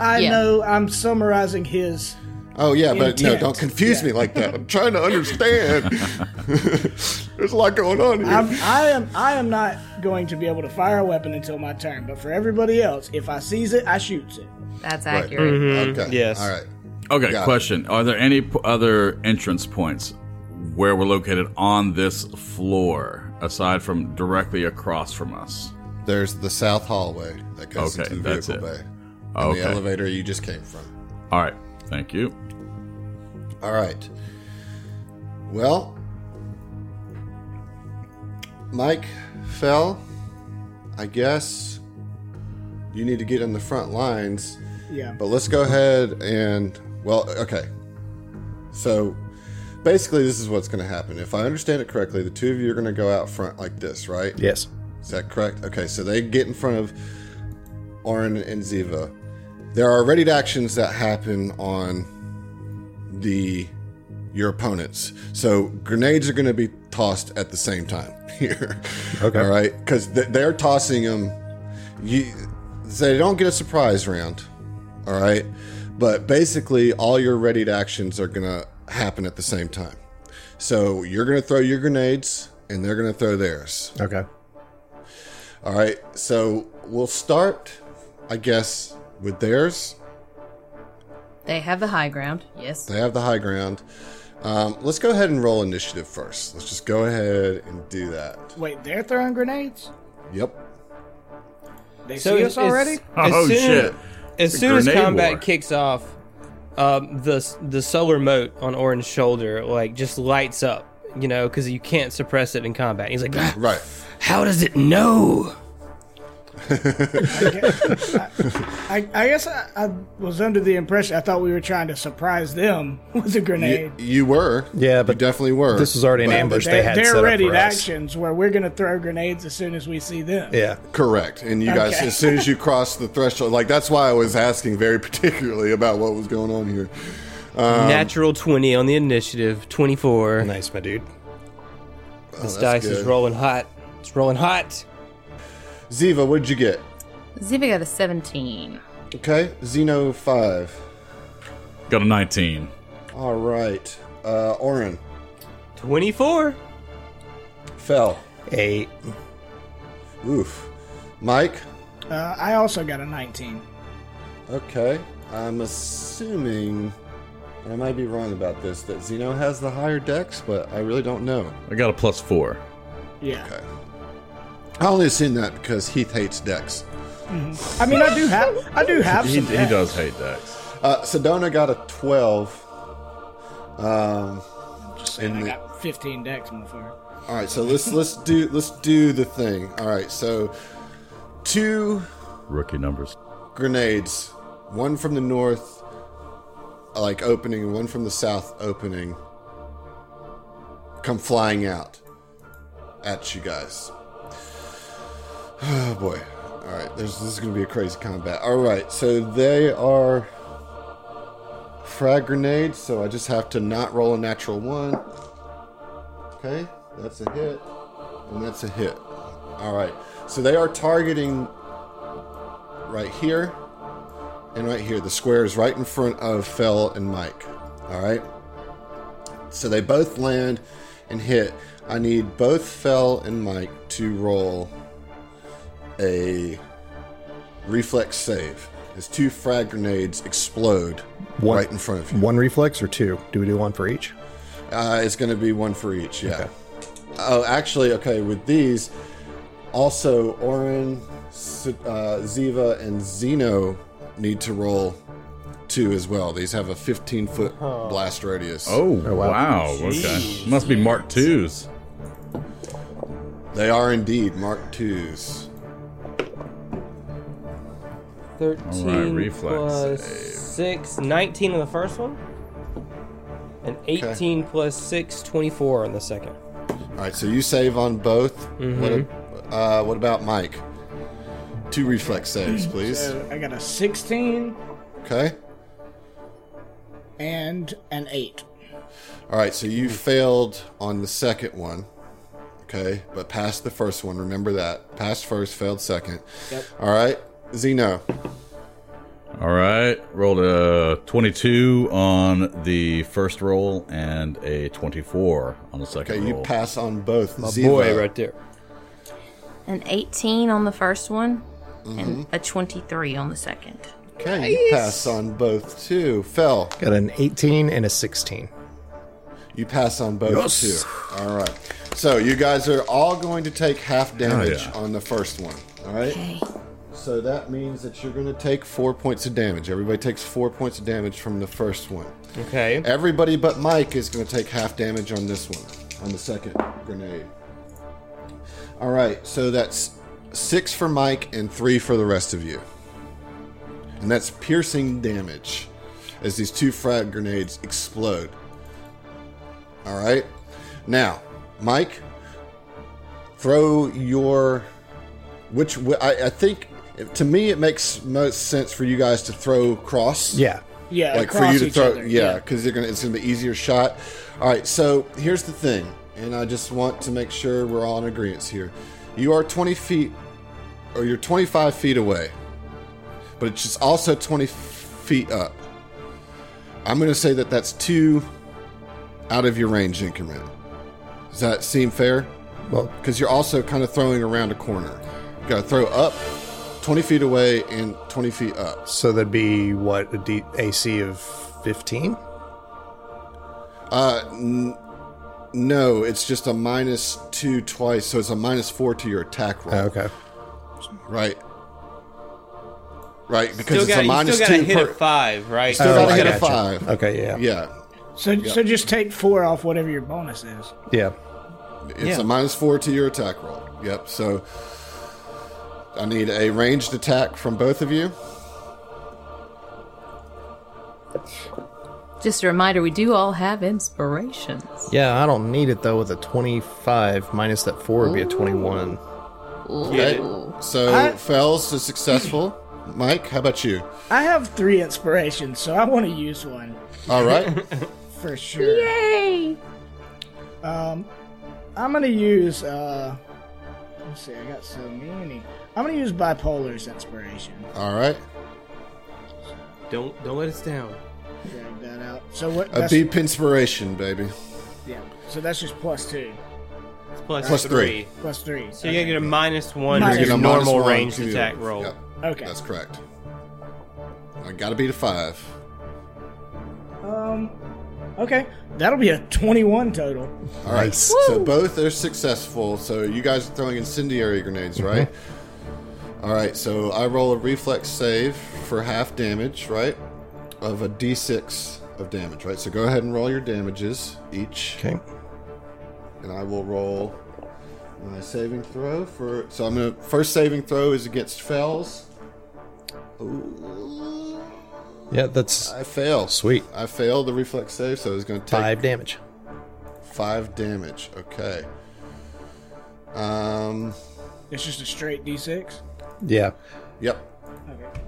I Yeah. know. I'm summarizing his. Oh yeah, but no, don't confuse Yeah. me like that. I'm trying to understand. [LAUGHS] There's a lot going on here. I'm, I am. I am not going to be able to fire a weapon until my turn. But for everybody else, if I seize it, I shoots it. That's Right. accurate. Mm-hmm. okay. yes. All right. Okay, Got it. question. Are there any p- other entrance points where we're located on this floor aside from directly across from us? There's the south hallway that goes Okay, into the vehicle it. bay. And Okay. the elevator you just came from. All right. Thank you. All right. Well, Mike fell. I guess you need to get in the front lines, Yeah. but let's go ahead and well, okay. So basically, this is what's going to happen. If I understand it correctly, the two of you are going to go out front like this, right? yes. Is that correct? Okay, so they get in front of Orin and Ziva. There are ready actions that happen on the your opponents. So grenades are going to be tossed at the same time [LAUGHS] here. Okay. All right, because they're tossing them. You, they don't get a surprise round. All right, but basically all your ready actions are going to happen at the same time. So you're going to throw your grenades, and they're going to throw theirs. Okay. All right, so we'll start, I guess, with theirs. They have the high ground. Yes. They have the high ground. Um, let's go ahead and roll initiative first. Let's just go ahead and do that. Wait, they're throwing grenades. Yep. They So see it's- us already. As Oh, soon, shit. As soon as combat war. kicks off, um, the the solar mote on Orin's shoulder like just lights up, you know, because you can't suppress it in combat. He's like, "Ah, Right. how does it know? [LAUGHS] I, I guess I, I was under the impression I thought we were trying to surprise them [LAUGHS] with a grenade. you were. Yeah, You but definitely were. This was already an But- ambush they They're, had they're set ready up to for us. actions where we're going to throw grenades as soon as we see them. Yeah. Correct. And you guys, Okay. as soon as you cross the threshold, like that's why I was asking very [LAUGHS] particularly about what was going on here. Um, Natural twenty on the initiative, twenty four. Nice, my dude. Oh, This that's dice is rolling hot. It's rolling hot. Ziva, what'd you get? Ziva got a 17. Okay, Zeno five. Got a 19. All right, uh, Orin Twenty four. fell. Eight. Oof. Mike. Uh, I also got a 19. Okay, I'm assuming, and I might be wrong about this, that Zeno has the higher dex, but I really don't know. I got a plus four. Yeah. Okay. I only assume that because Heath hates dex. I mean, I do have, I do have He, some. he does hate Dex. Uh, Sedona got a 12. Um, Saying I in the- got 15 decks, motherfucker. all right, so let's let's do let's do the thing. All right, so two Rookie numbers. grenades, one from the north, like opening, and one from the south opening, come flying out. at you guys. Oh [SIGHS] boy. All right, there's, this is going to be a crazy combat. All right, so they are frag grenades, so I just have to not roll a natural one. Okay, that's a hit, and that's a hit. All right, so they are targeting right here and right here. The square is right in front of Fell and Mike. All right, so they both land and hit. I need both Fell and Mike to roll a reflex save as two frag grenades explode One- right in front of you. One reflex or two? Do we do one for each? Uh, it's going to be one for each, yeah. Oh, actually, okay, with these, also Orin, uh, Ziva, and Zeno need to roll two as well. These have a 15 foot blast radius. Oh, wow. wow. Okay. Must be Mark twos. They are indeed Mark IIs. 13 All right, reflex plus save. 6, 19 on the first one. And 18 plus 6, 24 on the second. All right, so you save on both. What, a- uh, what about Mike? Two reflex saves, please. So I got a 16 Okay. and an 8. All right, so you failed on the second one. Okay, but passed the first one. Remember that. Passed first, failed second. Yep. All right, Zeno. All right. Rolled a 22 on the first roll and a 24 on the second Okay, you pass on both. My Ziva. boy right there. An 18 on the first one Mm-hmm. and a 23 on the second. Okay, you pass on both too. Fell. Got an 18 and a 16. You pass on both too. All right. So you guys are all going to take half damage yeah. on the first one. All right. Okay. So that means that you're going to take four points of damage. Everybody takes four points of damage from the first one. Okay. Everybody but Mike is going to take half damage on this one, on the second grenade. All right, so that's six for Mike and three for the rest of you. And that's piercing damage as these two frag grenades explode. All right, now, Mike, throw your. Which I think, to me, it makes most sense for you guys to throw cross. Yeah. Yeah, like for you to throw other, yeah because you're gonna it's gonna be easier shot. All right so here's the thing and i just want to make sure we're all in agreement here. You are 20 feet or you're 25 feet away but it's just also 20 feet up. I'm gonna say that that's two out of your range increment. Does that seem fair? Well, because you're also kind of throwing around a corner. You gotta throw up 20 feet away and 20 feet up so that'd be what a D- AC of 15. Uh, n- no, it's just a minus two twice, so it's a minus four to your attack roll. Oh, okay. Right. Right, because Still it's got, a you minus still got to two hit per. a 5, right? Still Oh, gotta I hit a five. Okay. Yeah. Yeah, So, so just take four off whatever your bonus is. Yeah. it's Yeah. a minus four to your attack roll. Yep. So I need a ranged attack from both of you. Just a reminder, we do all have inspirations. Yeah. I don't need it though. With a 25 minus that four would be a 21. Okay. So I- Fells is successful. [CLEARS THROAT] Mike, how about you? I have three inspirations, so I want to use one All right. [LAUGHS] for sure. Yay! Um, I'm gonna use. uh Let's see, I got so many. I'm gonna use bipolar's inspiration. All right. Don't don't let us down. Drag that out. So what? A That's, deep inspiration, baby. yeah. So that's just plus two, It's plus, Plus three. three. plus three. So you're going to get a minus 1 Minus to your one. Minus normal one ranged to- attack roll. Yep. Okay. That's correct. I gotta beat a five. Um. Okay, that'll be a 21 total. All right. Nice. So both are successful. So you guys are throwing incendiary grenades, right? [LAUGHS] All right. So I roll a reflex save for half damage, right? Of a d6 of damage, right? So go ahead and roll your damages each, Okay. and I will roll my saving throw for. So I'm gonna first saving throw is against Fells. Ooh, Yeah. That's I fail. Sweet. I failed the reflex save, so it's gonna take five damage. Five damage. Okay. Um, It's just a straight d6. Yeah. yep. Okay.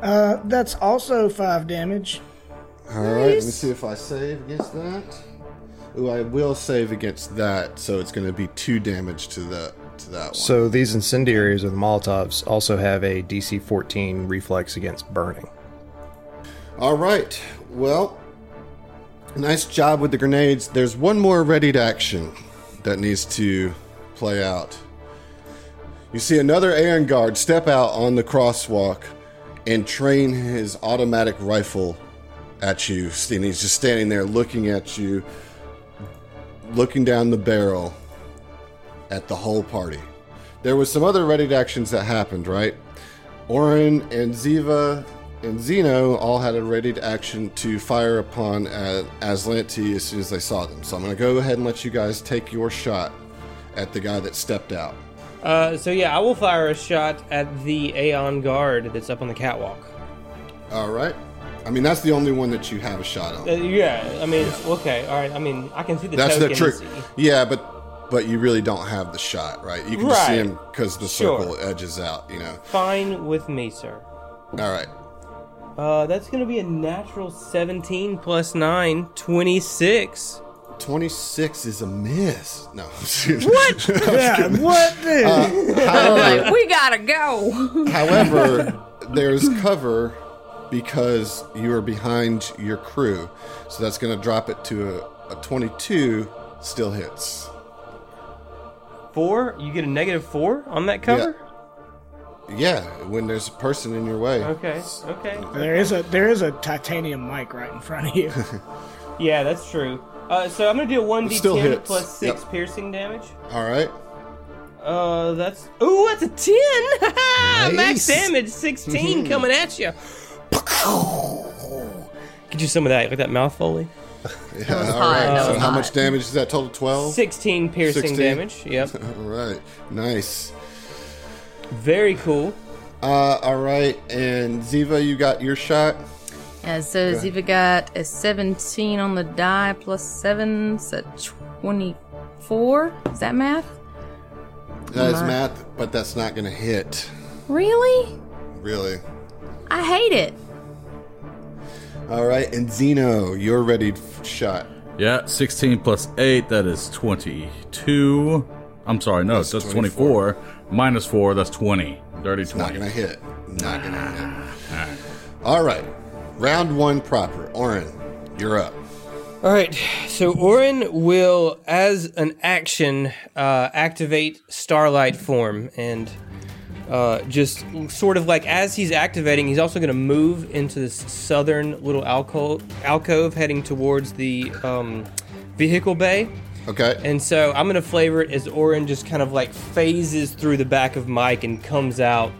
Uh, that's also five damage. All right, let me see if I save against that. Ooh, I will save against that, so it's going to be two damage to that to that one. So these incendiaries or the Molotovs also have a DC 14 reflex against burning. All right. Well, nice job with the grenades. There's one more ready to action that needs to play out. You see another Aeon guard step out on the crosswalk and train his automatic rifle at you. And he's just standing there looking at you, looking down the barrel at the whole party. There was some other ready actions that happened, right? Orin and Ziva and Zeno all had a ready action to fire upon Azlanti as soon as they saw them. So I'm going to go ahead and let you guys take your shot at the guy that stepped out. Uh, so yeah, I will fire a shot at the Aeon guard that's up on the catwalk. All right. I mean, that's the only one that you have a shot on. Uh, yeah, I mean, okay, all right. I mean, I can see the That's the trick. Yeah, but but you really don't have the shot, right? You can just see him because the Sure. circle edges out. You know. Fine with me, sir. All right. Uh, that's gonna be a natural 17 plus 9, 26. 26 is a miss. No. What? [LAUGHS] Yeah, what? the- uh, I'm like, [LAUGHS] we gotta go. However, there's cover because you are behind your crew. So that's going to drop it to a, a 22, still hits. Four? You get a negative four on that cover? Yeah, when there's a person in your way. Okay, okay. there is a there is a titanium Mike right in front of you. [LAUGHS] Yeah, that's true. Uh, so I'm gonna do a 1d10 plus 6 Yep. piercing damage. All right. Uh, that's. Ooh, that's a 10! [LAUGHS] Max damage, 16 coming at you. Get you some of that, like that mouth foley. [LAUGHS] Yeah, was all hot, right. that So how much damage is that total? 12? 16 piercing 16? damage. Yep. [LAUGHS] All right. Nice. Very cool. Uh, all right. And Ziva, you got your shot? Yeah, so Ziva got a 17 on the die plus 7, so 24. Is that math? That is math, but that's not going to hit. Really? Really. I hate it. All right. And Zeno, you're ready f- shot. Yeah, 16 plus 8, that is 22. I'm sorry, no, That's that's, 24. 24. Minus 4, that's 20. Dirty It's not going to hit. Not going to hit. Ah, all right. Round one proper. Orin, you're up. All right, so Orin will, as an action, uh, activate Starlight form, and uh, just sort of like as he's activating, he's also going to move into this southern little alcove, alcove heading towards the um, vehicle bay. Okay. And so I'm going to flavor it as Orin just kind of like phases through the back of Mike and comes out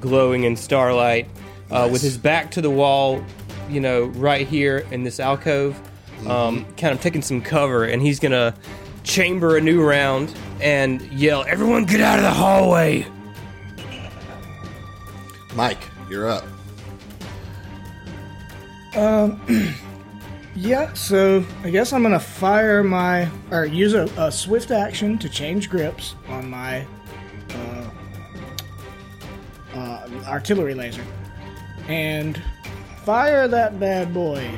glowing in starlight uh, with his back to the wall, you know, right here in this alcove, um, kind of taking some cover. And he's going to chamber a new round and yell, Everyone get out of the hallway! Mike, you're up. Um, [CLEARS THROAT] yeah, so I guess I'm gonna fire my or use a, a swift action to change grips on my uh, uh, artillery laser and fire that bad boy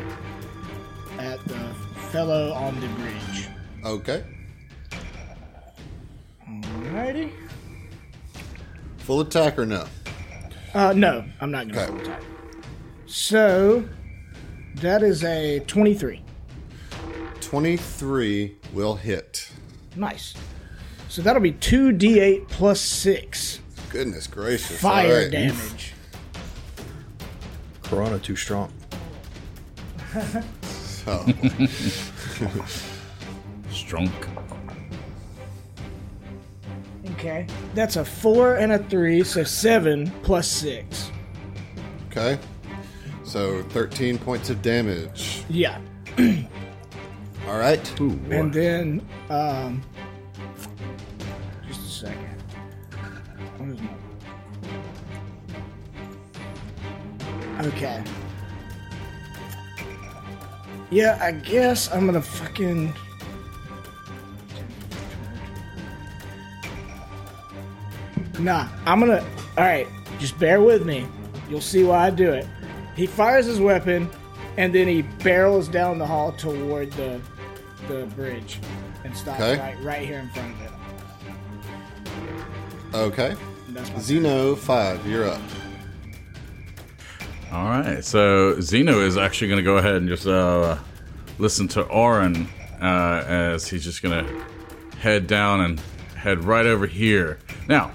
at the fellow on the bridge. Okay. Alrighty. Full attack or no? Uh, no, I'm not gonna Okay. full attack. So that is a 23. 23 will hit. Nice. So that'll be 2d8 plus 6 Goodness gracious. fire right. damage. Corona too strong. [LAUGHS] Oh, [LAUGHS] Strunk. Okay. That's a 4 and a 3, so 7 plus 6. okay. So 13 points of damage. Yeah. [CLEARS THROAT] All right. And then, um, just a second. Okay. Yeah, I guess I'm gonna fucking. Nah, I'm gonna. Alright, just bear with me. You'll see why I do it. He fires his weapon, and then he barrels down the hall toward the the bridge and stops okay. right, right here in front of it. Okay. Zeno, five, you're up. All right, so Zeno is actually going to go ahead and just uh, listen to Orin uh, as he's just going to head down and head right over here. Now,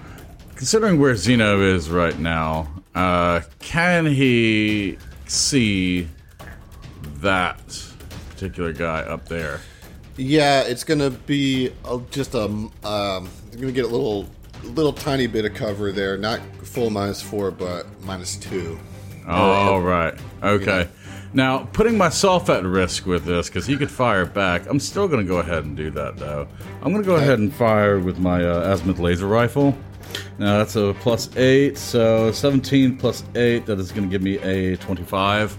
considering where Zeno is right now, uh, can he see that particular guy up there? Yeah, it's gonna be uh, just a um, gonna get a little little tiny bit of cover there, not full minus four, but minus two. Oh, all right. Okay. Now, putting myself at risk with this, because he could fire back, I'm still going to go ahead and do that, though. I'm going to go ahead and fire with my uh, azimuth laser rifle. Now, that's a plus 8, so 17 plus 8, that is going to give me a 25.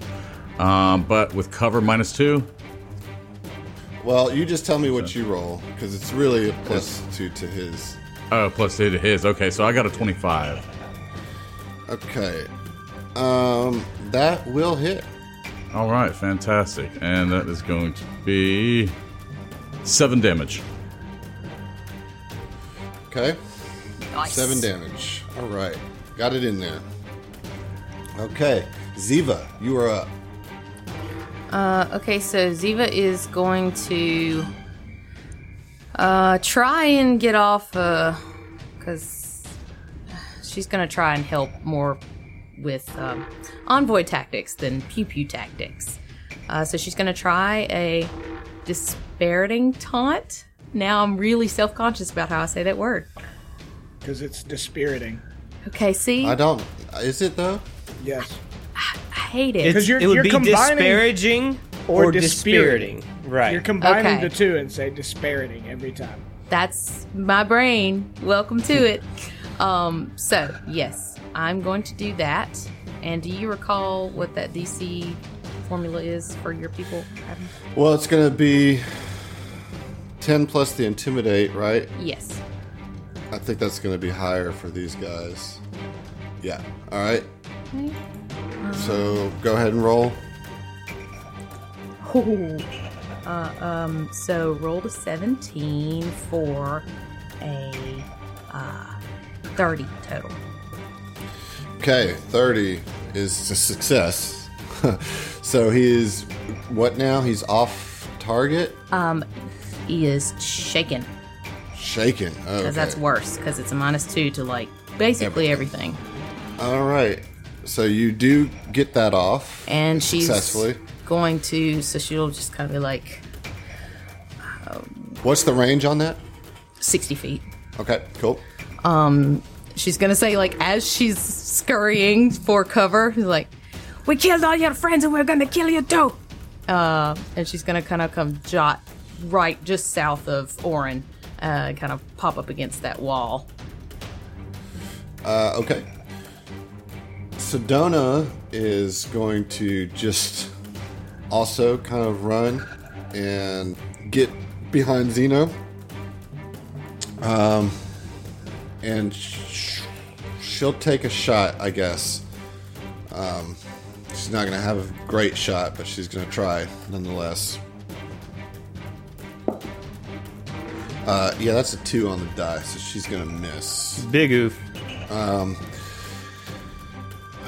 Um, but with cover minus 2. Well, you just tell me what you roll because it's really a plus two to his. Oh, plus 2 to his. Okay, so I got a 25. Okay, um, that will hit. All right, fantastic. And that is going to be 7 damage. Okay, Nice. seven damage. All right, got it in there. Okay, Ziva, you are up. Uh, okay, so Ziva is going to uh, try and get off, because she's going to try and help more with um, envoy tactics than pew pew tactics. Uh, so she's going to try a dispiriting taunt. Now I'm really self conscious about how I say that word. because it's dispiriting. Okay, see? I don't. Is it though? Yes. I hate it. Because you're- it would you're be combining- disparaging or or, dispiriting. dispiriting. Right. You're combining Okay. the two and say dispiriting every time. That's my brain. Welcome to it. Um, so yes, I'm going to do that. And do you recall what that DC formula is for your people? Adam? Well, it's gonna be ten plus the intimidate, right? Yes. I think that's gonna be higher for these guys. Yeah. All right. Okay. So go ahead and roll. Uh, um, so roll to 17 for a uh, 30 total. Okay, 30 is a success. [LAUGHS] so he is what now? He's off target? Um, he is shaken Shaken. Oh, because that's worse because it's a minus two to like basically everything. All right. So you do get that off. and she's Successfully. going to so she'll just kind of be like What's the range on that? 60 feet Okay, cool. She's gonna say like as she's scurrying for cover she's like we killed all your friends and we're gonna kill you too uh, and she's gonna kind of come jot right just south of Orin uh, kind of pop up against that wall Uh, okay. Sedona is going to just also kind of run and get behind Zeno. Um, and sh- she'll take a shot, I guess. Um, she's not going to have a great shot, but she's going to try nonetheless. Uh, yeah, that's a two on the die, so she's going to miss. Big oof.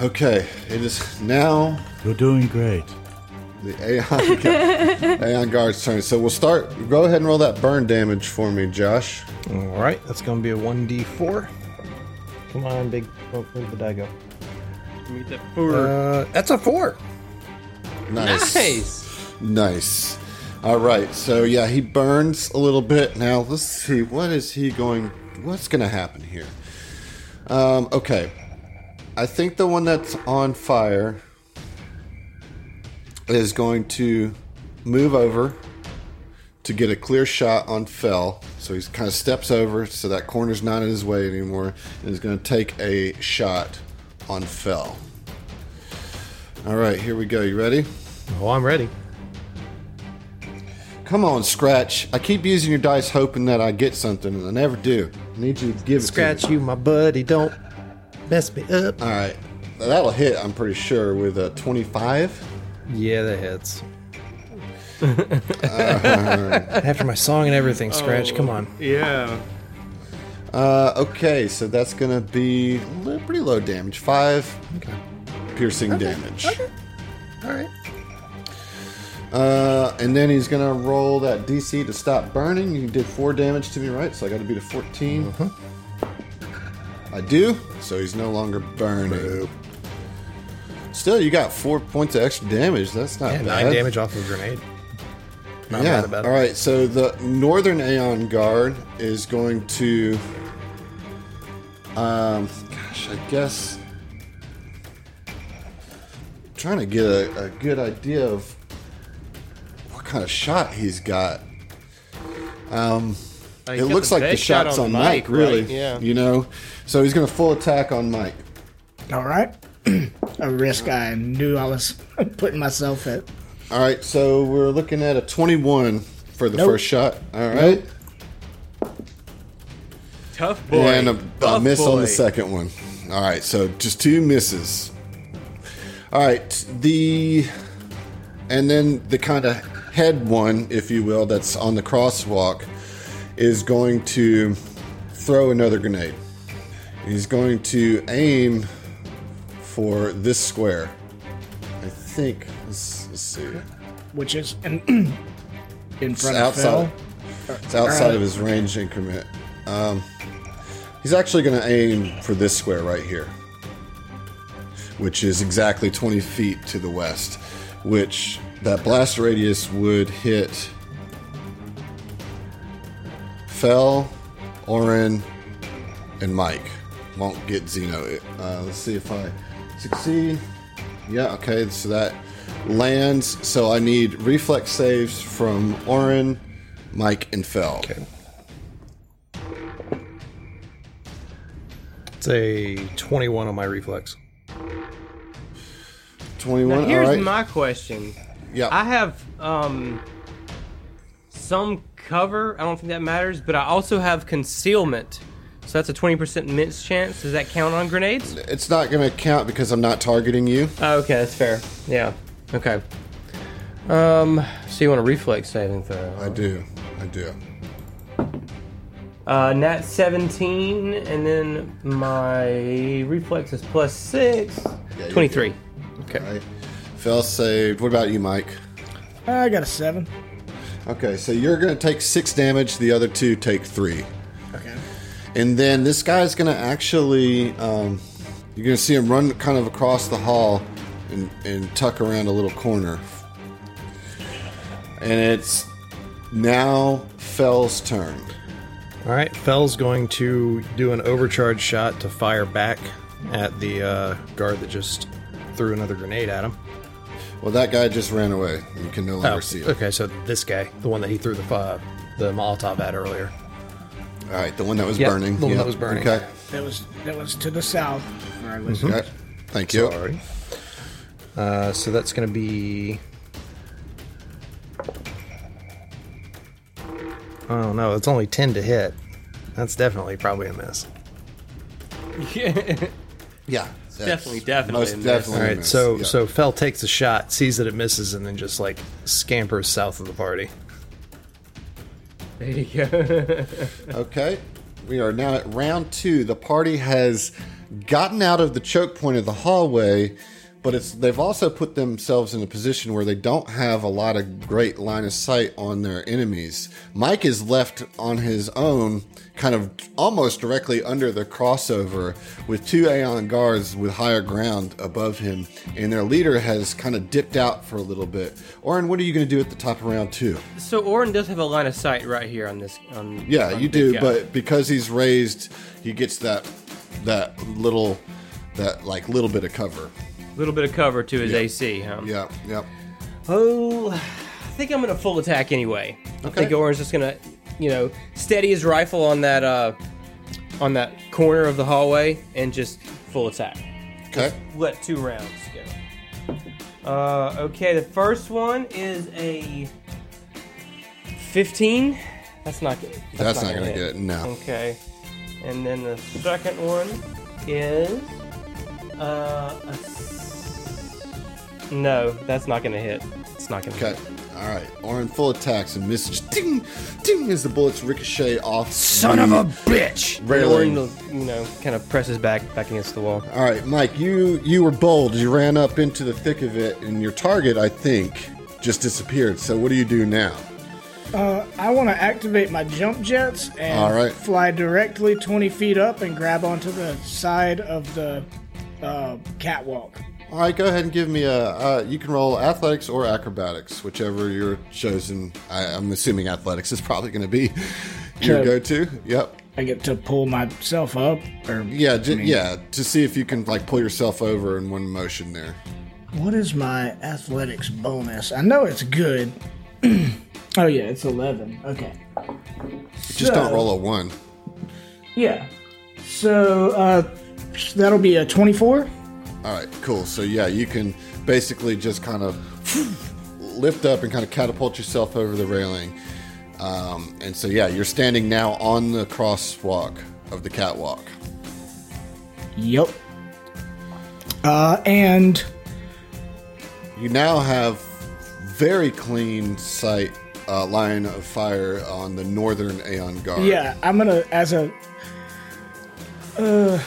Okay, it is now You're doing great. The Aeon, [LAUGHS] Aeon Guard's turn. So we'll start. Go ahead and roll that burn damage for me, Josh. All right, that's going to be a 1d4. Come on, big. Oh, where did the die go? Meet the four. Uh, that's a 4. Nice. nice. Nice. All right. So yeah, he burns a little bit. Now let's see. What is he going? What's going to happen here? Um, okay. I think the one that's on fire is going to move over to get a clear shot on Fell. So he kind of steps over so that corner's not in his way anymore, and is going to take a shot on Fell. All right, here we go. You ready? Oh, I'm ready. Come on, Scratch. I keep using your dice hoping that I get something, and I never do. I need you to give it Scratch to me. you, my buddy. Don't mess me up. All right. That'll hit, I'm pretty sure, with a 25. Yeah, that hits. [LAUGHS] After my song and everything, Scratch. Come on. Yeah. Uh, okay, so that's going to be li- pretty low damage. Five Okay. piercing damage. Okay. All right. Uh, and then he's going to roll that DC to stop burning. You did four damage to me, right? So I got to beat a 14. I do, so he's no longer burning. Still, you got four points of extra damage. That's not Yeah, bad. nine damage off of a grenade. Not yeah. bad about it. All right. So the Northern Aeon Guard is going to. Um, gosh, I guess. Trying to get a, a good idea of what kind of shot he's got. Um, it looks the like the best shot shot's on on, the Mike, mic, really. right? Yeah. You know, so he's going to full attack on Mike. All right. A risk I knew I was [LAUGHS] putting myself at. All right, so we're looking at a 21 for the Nope. first shot. All right. Tough boy. and a, a Tough miss on the second one. All right, so just two misses. All right, the and then the kind of head one, if you will, that's on the crosswalk, is going to throw another grenade. He's going to aim for this square. I think. Let's, let's see. which is in, [CLEARS THROAT] in It's front of outside. Phil. It's outside of his range increment. Um, he's actually going to aim for this square right here, which is exactly 20 feet to the west. Which that blast radius would hit Fell, Orin, and Mike. Won't get Zeno. Uh, let's see if I succeed. Yeah, okay, so that lands. So I need reflex saves from Orin, Mike, and Fell. Okay. It's a 21 on my reflex. 21, Now, here's all right. my question. yeah. I have um some cover. I don't think that matters, but I also have concealment. So that's a 20% miss chance. Does that count on grenades? It's not going to count because I'm not targeting you. Oh, okay, that's fair. Yeah. Okay. Um, so you want a reflex saving throw? I do. I do. Uh, nat 17, and then my reflex is plus 6. Yeah, 23. Okay. Fell saved. What about you, Mike? I got a 7. Okay, so you're going to take 6 damage, the other two take 3. And then this guy's going to actually, um, you're going to see him run kind of across the hall and, and tuck around a little corner. And it's now Fell's turn. All right, Fell's going to do an overcharge shot to fire back at the uh, guard that just threw another grenade at him. Well, that guy just ran away. You can no longer Oh, see him. okay, so this guy, the one that he threw the uh, the Molotov at earlier. All right, the one that was Yep, burning. the one Yep. that was burning. Okay. That was that was to the south. for our listeners. Okay. Thank you. Sorry. Uh, so that's going to be. Oh no, it's only ten to hit. That's definitely probably a miss. [LAUGHS] Yeah. that's definitely- definitely a Most miss. definitely. All a right, miss, so yeah. so Fell takes a shot, sees that it misses, and then just like scampers south of the party. There you go. [LAUGHS] Okay. We are now at round two. The party has gotten out of the choke point of the hallway, but it's they've also put themselves in a position where they don't have a lot of great line of sight on their enemies. Mike is left on his own, kind of almost directly under the crossover, with two Aeon guards with higher ground above him, and their leader has kind of dipped out for a little bit. Orin, what are you going to do at the top of round two? so Orin does have a line of sight right here on this. On, Yeah, on you do, guy. but because he's raised, he gets that that little that like little bit of cover. A little bit of cover to his AC, huh? Yeah, yeah. Oh, I think I'm gonna full attack anyway. I Okay. think Orin's just gonna, you know, steady his rifle on that uh, on that corner of the hallway and just full attack. Okay. Let two rounds go. Uh, okay, the first one is a 15. That's not good. That's, not, gonna hit. get no. Okay. And then the second one is uh a no, that's not gonna hit. It's not gonna Okay. hit. All right. Orin full attacks and misses. Ding, ding as the bullets ricochet off. Son of a bitch! And railing. Orin, you know, kind of presses back back against the wall. All right, Mike. You you were bold. You ran up into the thick of it, and your target, I think, just disappeared. So what do you do now? Uh, I want to activate my jump jets and All right. fly directly 20 feet up and grab onto the side of the uh, catwalk. All right, go ahead and give me a. Uh, you can roll athletics or acrobatics, whichever you're chosen. I, I'm assuming athletics is probably going to be your go-to. Yep. I get to pull myself up, or Yeah, j- I mean- yeah. To see if you can like pull yourself over in one motion there. what is my athletics bonus? I know it's good. [CLEARS THROAT] oh yeah, it's 11. Okay. Just don't roll a one. Yeah. So uh, that'll be a 24. All right, cool. So yeah, you can basically just kind of lift up and kind of catapult yourself over the railing. Um, and so yeah, you're standing now on the crosswalk of the catwalk. Yep. Uh, and You now have very clean sight uh, line of fire on the northern Aeon Guard. Yeah, I'm gonna as a. Uh.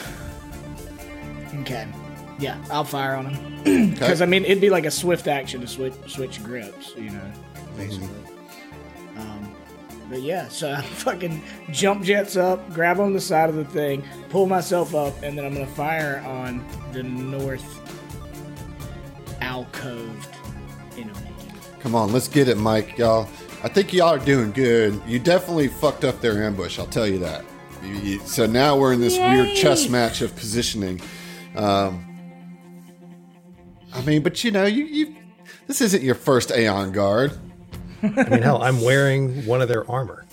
Okay. Yeah, I'll fire on him because [CLEARS THROAT] I mean it'd be like a swift action to switch switch grips, you know, basically. Um, but yeah, so I [LAUGHS] fucking jump jets up, grab on the side of the thing, pull myself up, and then I'm gonna fire on the north alcoved enemy. Come on, let's get it, Mike, y'all. I think y'all are doing good. You definitely fucked up their ambush. I'll tell you that. You, you, so now we're in this weird chess match of positioning. Um, I mean, but you know, you, you this isn't your first Aeon Guard. I mean, hell, I'm wearing one of their armor.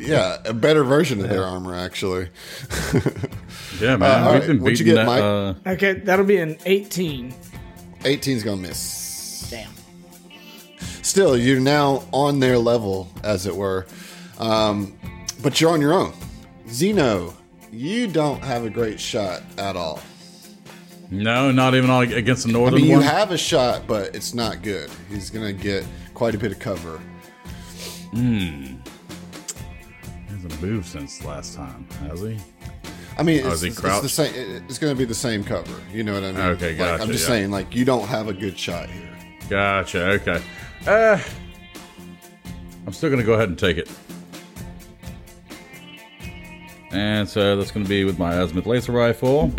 Yeah, a better version of their armor, actually. Yeah, man. Uh, We've right, been what'd you get, that. Mike? Uh, Okay, that'll be an 18. 18's gonna miss. Damn. Still, you're now on their level, as it were. Um, but you're on your own. Zeno, you don't have a great shot at all. No, not even on, against the Northern. I mean, you one. have a shot, but it's not good. He's gonna get quite a bit of cover. Hmm. He hasn't moved since last time, has he? I mean, Oh, it's, he it's the same. It's gonna be the same cover. You know what I mean? Okay, Like, gotcha, I'm just yeah. saying, like, you don't have a good shot here. Gotcha. Okay. Uh, I'm still gonna go ahead and take it. And so that's gonna be with my azimuth laser rifle.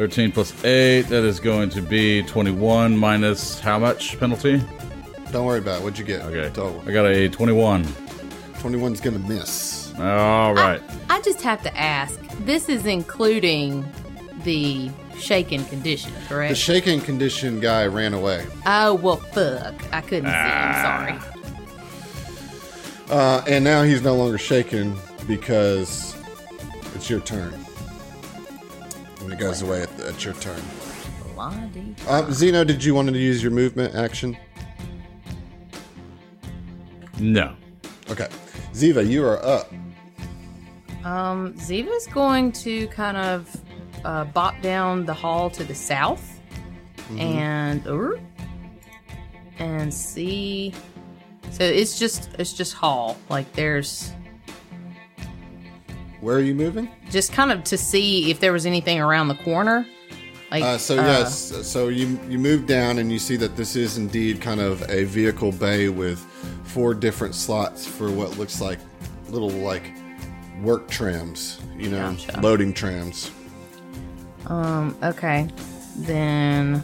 13 plus 8, that is going to be 21 minus how much penalty? Don't worry about it. What'd you get? Okay. Total. I got a 21. 21's gonna miss. All right. I just have to ask. This is including the shaken condition, correct? The shaken condition guy ran away. oh well, fuck! I couldn't see. Ah. I'm sorry. Uh, and now he's no longer shaken because it's your turn. And it goes away at, at your turn. Blondie. Uh, Zeno, did you want to use your movement action? No. Okay. Ziva, you are up. Um, Ziva's going to kind of uh, bop down the hall to the south and er, and see. So it's just it's just hall. Like there's Where are you moving? just kind of to see if there was anything around the corner. Like Uh, so yes, so you you move down and you see that this is indeed kind of a vehicle bay with four different slots for what looks like little like work trams, you know, Gotcha. loading trams. Um, okay. Then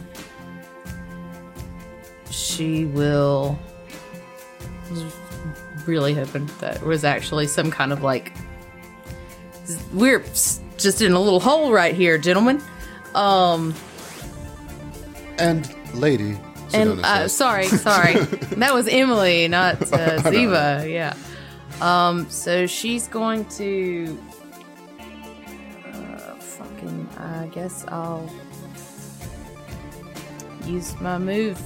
she will really hoping that was actually some kind of like we're just in a little hole right here, gentlemen. Um And lady, and uh, sorry, sorry. [LAUGHS] that was Emily, not [LAUGHS] uh, Ziva. Yeah. Um. So she's going to. Uh, fucking. I guess I'll use my move,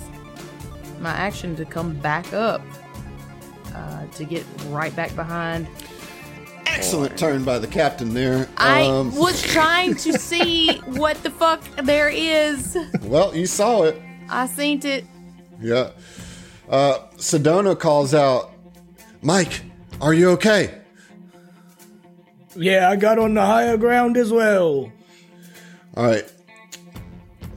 my action to come back up. uh, to get right back behind. Excellent turn by the captain there. I Um, was trying to see what the fuck there is. well, you saw it. I seen it. Yeah. Uh, Sedona calls out, Mike, are you okay? Yeah, I got on the higher ground as well. All right.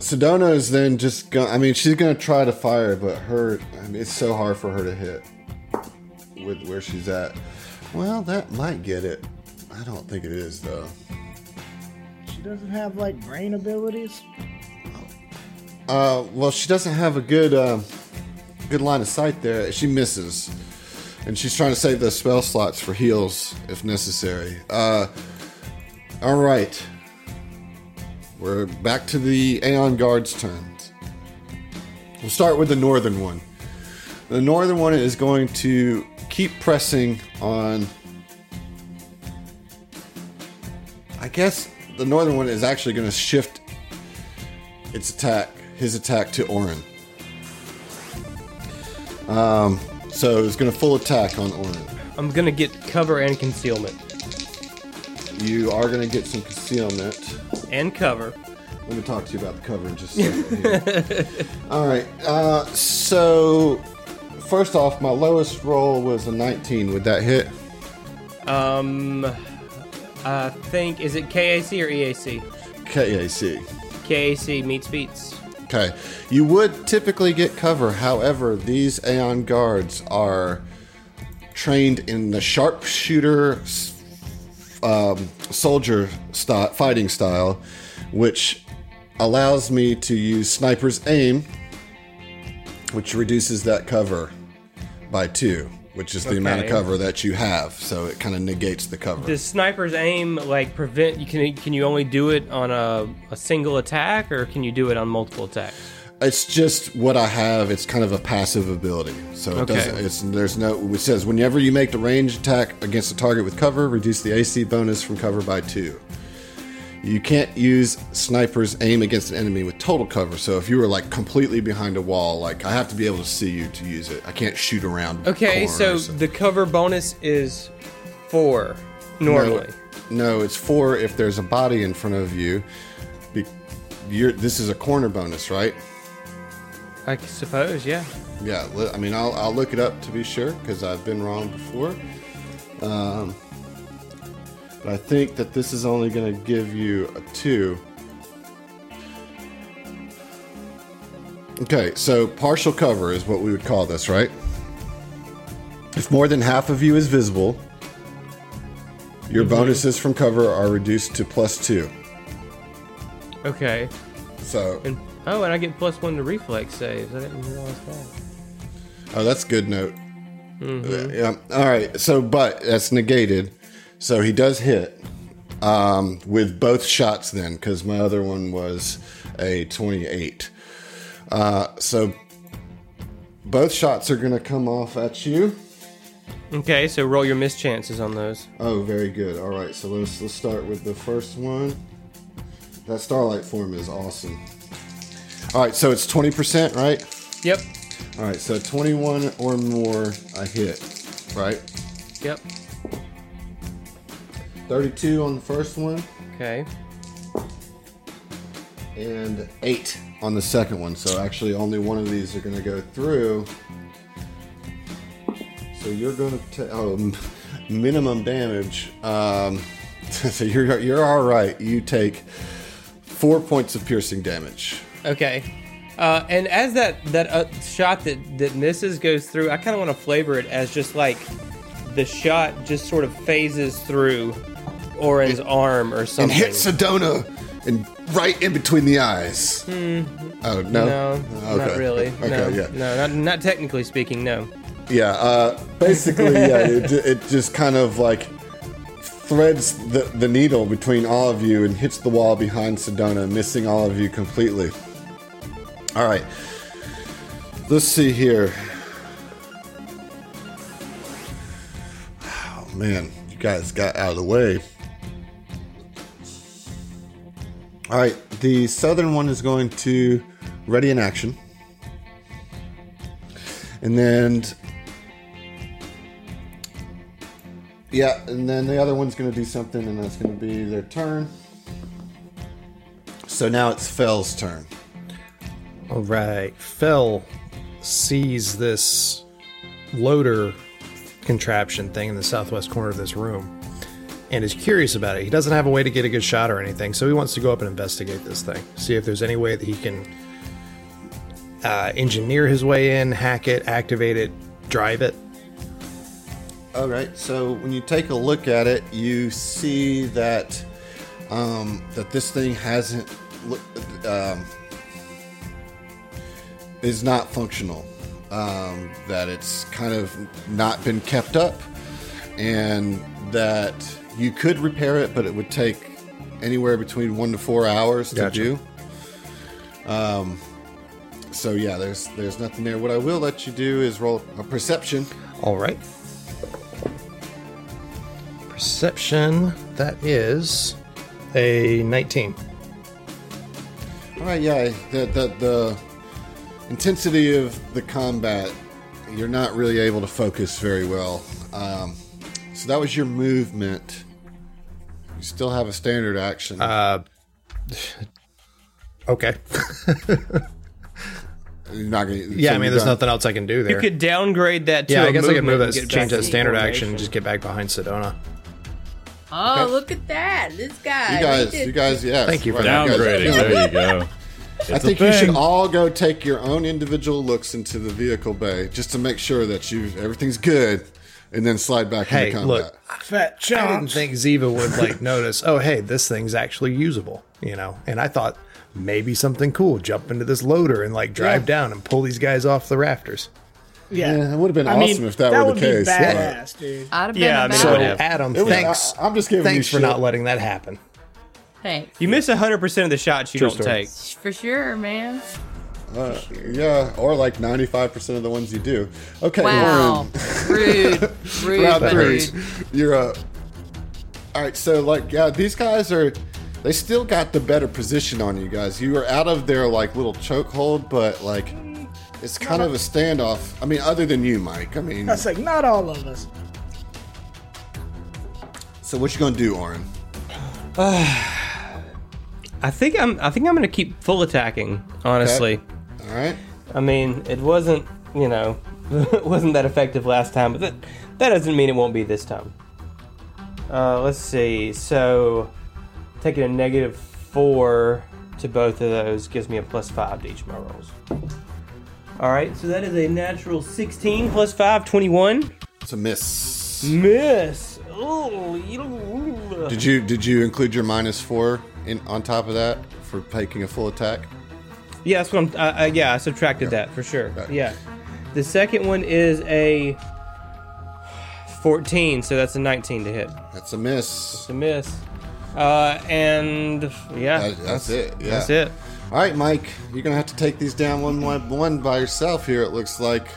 Sedona is then just going. I mean, she's going to try to fire, but her. I mean, it's so hard for her to hit with where she's at. Well, that might get it. I don't think it is though. She doesn't have like brain abilities. Uh, well, she doesn't have a good, um, good line of sight there. She misses, and she's trying to save those spell slots for heals if necessary. Uh, all right, we're back to the Aeon Guard's turns. We'll start with the northern one. The northern one is going to keep pressing on. I guess the northern one is actually going to shift its attack, his attack to Orin. Um, so it's going to full attack on Orin. I'm gonna get cover and concealment. You are going to get some concealment. And cover. Let me talk to you about the cover in just a second. [LAUGHS] All right. Uh, so first off, my lowest roll was a 19. Would that hit? Um, I think is it KAC or EAC? KAC. KAC meets beats. Okay. You would typically get cover. However, these Aeon guards are trained in the sharpshooter um, soldier sti- fighting style, which allows me to use sniper's aim, which reduces that cover by two, which is the amount of cover that you have. So it kind of negates the cover. Does sniper's aim like prevent? You can can you only do it on a, a single attack, or can you do it on multiple attacks? It's just what I have. It's kind of a passive ability. So it Okay. doesn't. It's there's no. It says whenever you make the range attack against a target with cover, reduce the AC bonus from cover by two. You can't use sniper's aim against an enemy with total cover. So if you were like completely behind a wall, like I have to be able to see you to use it. I can't shoot around. Okay, so the cover bonus is four normally. No, it's four if there's a body in front of you. Be, you're, this is a corner bonus, right? I suppose, yeah. Yeah, I mean, I'll, I'll look it up to be sure because I've been wrong before. Um, but I think that this is only going to give you a two. Okay, so partial cover is what we would call this, right? If more than half of you is visible, your mm-hmm. bonuses from cover are reduced to plus two. Okay. So, And oh, and I get plus one to reflex saves. I didn't realize that. Oh, that's good note. Mm-hmm. Yeah. All right. So, but that's negated. So he does hit um, with both shots then, because my other one was a 28. Uh, so both shots are going to come off at you. Okay, so roll your miss chances on those. Oh, very good. All right. So let's let's start with the first one. That starlight form is awesome. All right. So it's 20%, right? Yep. All right. So 21 or more, I hit, right? Yep. 32 on the first one Okay. and 8 on the second one. So actually only one of these are going to go through. So you're going to take oh, minimum damage. Um, [LAUGHS] so you're you're all right. You take 4 points of piercing damage. Okay. Uh, and as that that uh, shot that that misses goes through, I kind of want to flavor it as just like the shot just sort of phases through Orin's arm or something. And hit Sedona and right in between the eyes. Oh, no. no, not Okay. really. Okay, no, yeah. no, not, not technically speaking. No. Yeah, uh, basically, yeah, it, it just kind of like threads the, the needle between all of you and hits the wall behind Sedona, missing all of you completely. All right, let's see here. Oh man, you guys got out of the way. All right, the southern one is going to ready in action. And then Yeah, and then the other one's going to do something, and that's going to be their turn. So now it's Fell's turn. All right. Fell sees this loader contraption thing in the southwest corner of this room and is curious about it. He doesn't have a way to get a good shot or anything, so he wants to go up and investigate this thing. See if there's any way that he can uh, engineer his way in, hack it, activate it, drive it. All right. So when you take a look at it, you see that um, that this thing hasn't um, is not functional. Um, that it's kind of not been kept up, and that you could repair it, but it would take anywhere between one to four hours to Gotcha. do. Um, so yeah, there's there's nothing there. What I will let you do is roll a perception. All right. Perception, that is a 19. All right, yeah, the, the the intensity of the combat, you're not really able to focus very well. Um, so that was your movement. You still have a standard action. Uh, okay. you're not gonna, Yeah, so I mean, you're there's done. nothing else I can do there. You could downgrade that to yeah, I I guess I could move that, change back that standard action, and just get back behind Sedona. Oh, Okay. look at that. This guy. You guys, did- you guys, yes. Thank you for right, that. you guys- Downgrading. There you go. [LAUGHS] It's I a think you should thing. all go take your own individual looks into the vehicle bay just to make sure that you everything's good, and then slide back Hey, into combat. look, Fat I didn't think Ziva would like [LAUGHS] notice. Oh, hey, this thing's actually usable, you know. And I thought maybe something cool. Jump into this loader and like drive Yeah. down and pull these guys off the rafters. Yeah, Yeah, it would have been I awesome mean, if that, were the would case. be badass, dude. I'd have been Yeah, I mean, So, would it. have. Adam, was- thanks. I, am just giving thanks you for shit. not letting that happen. Thanks. You miss 100% of the shots you True don't story. take. For sure, man. Uh, yeah, or like 95% of the ones you do. Okay, Wow. Lauren, [LAUGHS] rude. Rude, round but three. rude. You're up. All right, so like, yeah, these guys are. They still got the better position on you guys. You were out of their like little chokehold, but like, it's kind of a standoff. I mean, other than you, Mike. I mean, That's like not all of us. so what you gonna do, Orin? [SIGHS] I think I'm. I think I'm going to keep full attacking. Honestly, All right. I mean, it wasn't. You know, [LAUGHS] it wasn't that effective last time, but that that doesn't mean it won't be this time. Uh, let's see. So, taking a negative four to both of those gives me a plus five to each of my rolls. All right, so that is a natural 16 plus 5, 21. It's a miss. Miss. Oh, Did you did you include your minus four in on top of that for taking a full attack? Yeah, that's what I'm. Uh, uh, yeah, I subtracted that for sure. Okay. Yeah. The second one is a 14, so that's a 19 to hit. That's a miss. It's a miss. Uh, and yeah, That- that's it, yeah. That's it. All right, Mike, you're gonna have to take these down one one, one by yourself here. It looks like.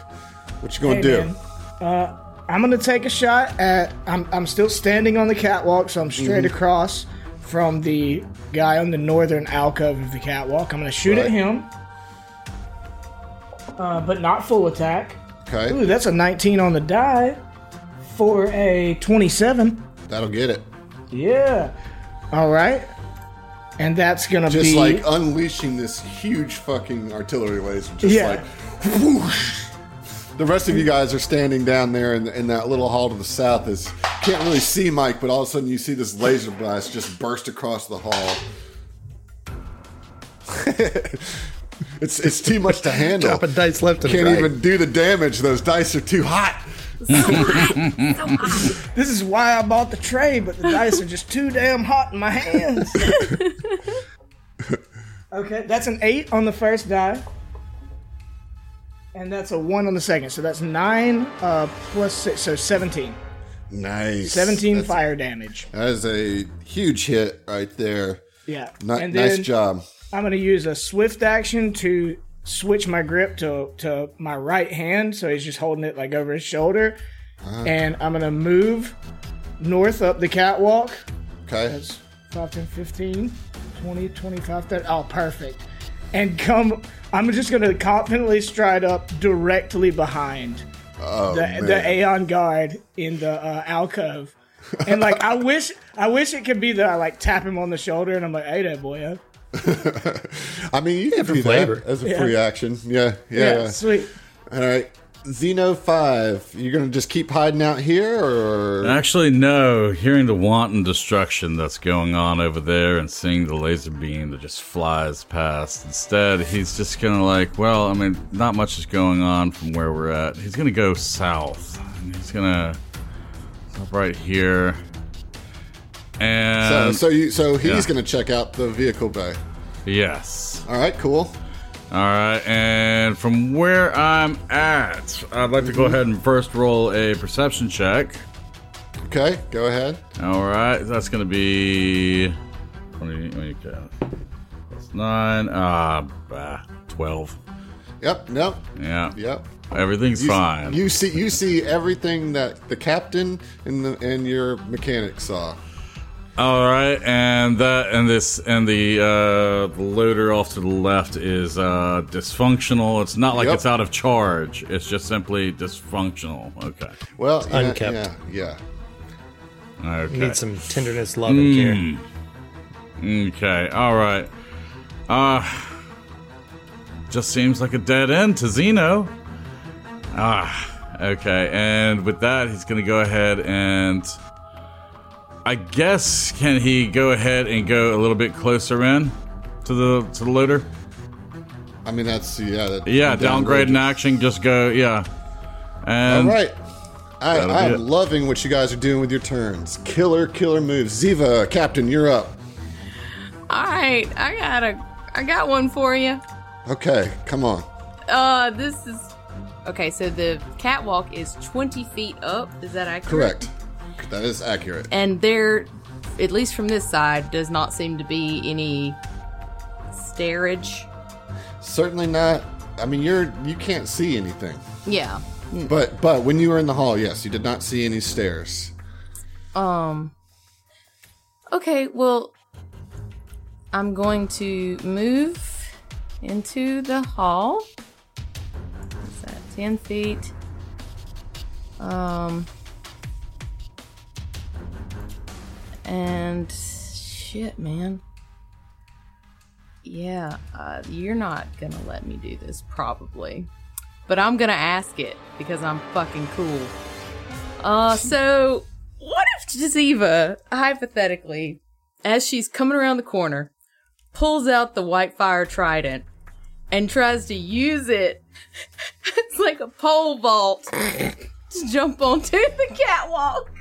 What you gonna Hey, do? Uh, I'm gonna take a shot at. I'm I'm still standing on the catwalk, so I'm straight Mm-hmm. across from the guy on the northern alcove of the catwalk. I'm gonna shoot Right. at him, uh, but not full attack. Okay, Ooh, that's a 19 on the die for a 27. that'll get it. Yeah. All right. And that's gonna be. Just like unleashing this huge fucking artillery laser. Just Yeah. like. whoosh. The rest of you guys are standing down there in, in that little hall to the south. Is can't really see Mike, but all of a sudden you see this laser blast just burst across the hall. [LAUGHS] it's it's too much to handle. Dropping dice left and Can't right. even do the damage. Those dice are too hot. [LAUGHS] This is why I bought the tray, but the dice are just too damn hot in my hands. [LAUGHS] okay, that's an eight on the first die. And that's a one on the second. So that's nine uh, plus six, so 17. Nice. 17 That's- fire damage. That is a huge hit right there. Yeah. And nice job. I'm going to use a swift action to switch my grip to, to my right hand. So he's just holding it like over his shoulder. Uh-huh. And I'm going to move north up the catwalk. Okay. That's 5, 10, 15, 20, 25, 30. Oh, perfect. And come, I'm just going to confidently stride up directly behind Oh, the, man. the Aeon Guard in the uh, alcove. And like I wish I wish it could be that I like tap him on the shoulder and I'm like, hey there boy. huh?" [LAUGHS] I mean, you can for do flavor. that as a Yeah. free action. Yeah, yeah. Yeah, yeah. sweet. All right. Zeno 5, you're going to just keep hiding out here or Actually, no. Hearing the wanton destruction that's going on over there and seeing the laser beam that just flies past, instead, he's just gonna like, well, I mean, not much is going on from where we're at. He's gonna go south. And he's gonna stop right here. so, And so you so he's yeah. going to check out the vehicle bay. yes. All right, cool. All right, and from where I'm at, I'd like to go ahead and first roll a perception check. Okay, go ahead. All right, that's going to be 20, okay. That's 9, ah, bah, 12. Yep, nope, Yeah, yep. everything's You, fine. You see you see everything that the captain and the and your mechanic saw. All right, and that and this and the uh, loader off to the left is uh, dysfunctional. It's not like Yep. it's out of charge. It's just simply dysfunctional. Okay. Well, yeah, Unkept. Yeah, yeah. Okay. Need some tenderness, love, and care. Okay, all right. Uh just seems like a dead end to Zeno. Ah, okay. And with that, he's going to go ahead and I guess can he go ahead and go a little bit closer in to the to the loader? I mean that's yeah. That, Yeah, downgrade in action, just go, yeah. All And right. I, I'm it. loving what you guys are doing with your turns. Killer, killer moves. Ziva, Captain, you're up. All right, I got a, I got one for you. Okay, come on. Uh, this is okay. So the catwalk is twenty feet up. Is that accurate? Correct. That is accurate. And there, at least from this side, does not seem to be any stairage. Certainly not. I mean, you're you can't see anything. Yeah. But but when you were in the hall, yes, you did not see any stairs. Um. Okay, well, I'm going to move into the hall. What's that? Ten feet. Um. And shit, man. Yeah, uh, you're not gonna let me do this, probably. But I'm gonna ask it because I'm fucking cool. Uh, so what if Jaziva, hypothetically, as she's coming around the corner, pulls out the Whitefire Trident and tries to use it [LAUGHS] as like a pole vault [LAUGHS] to jump onto the catwalk?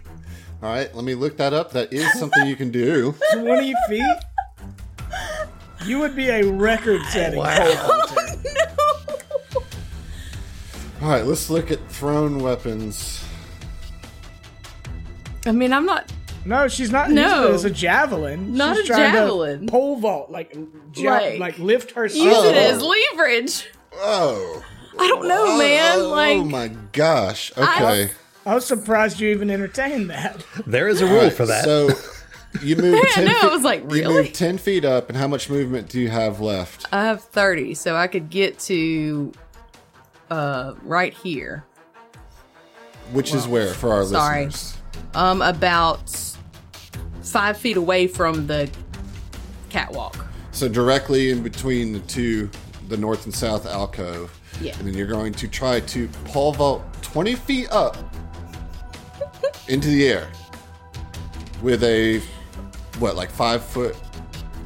All right, let me look that up. That is something you can do. [LAUGHS] 20 feet? You would be a record setting pole vaulter. Oh, no! All right, let's look at thrown weapons. I mean, I'm not No, she's not No. using it as a javelin. Not she's a trying javelin. To pole vault, like, ja- Like- like, lift herself. use it Oh. as leverage. Oh, I don't know, man. oh, oh like, oh my gosh. Okay. I was surprised you even entertained that. There is a rule All right, for that. So you move [LAUGHS] Yeah, 10 no, I feet, was like, really? You move 10 feet up, and how much movement do you have left? I have 30, so I could get to uh right here. Which is where for our sorry. listeners? Um about five feet away from the catwalk. So directly in between the two, the north and south alcove. Yeah. And then you're going to try to pole vault 20 feet up into the air with a, what, like five foot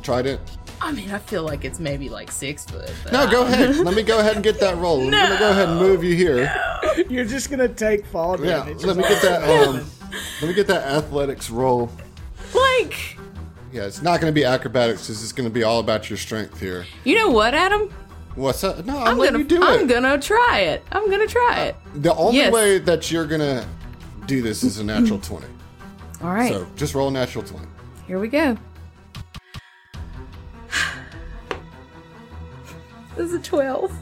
trident? I mean, I feel like it's maybe like six foot. but No, go ahead. Let me go ahead and get that [LAUGHS] roll. I'm going to go ahead and move you here. [LAUGHS] You're just gonna take fall Yeah, damage. let me get that. Um, let me get that athletics roll. Like, Yeah, it's not going to be acrobatics. This is going to be all about your strength here. you know what, Adam? What's up? No, I'm, I'm gonna you do I'm it. gonna try it. I'm gonna try it. The only Yes. way that you're going to do this is a natural [CLEARS THROAT] 20. All right, So just roll a natural 20. here we go. [SIGHS] This is a 12.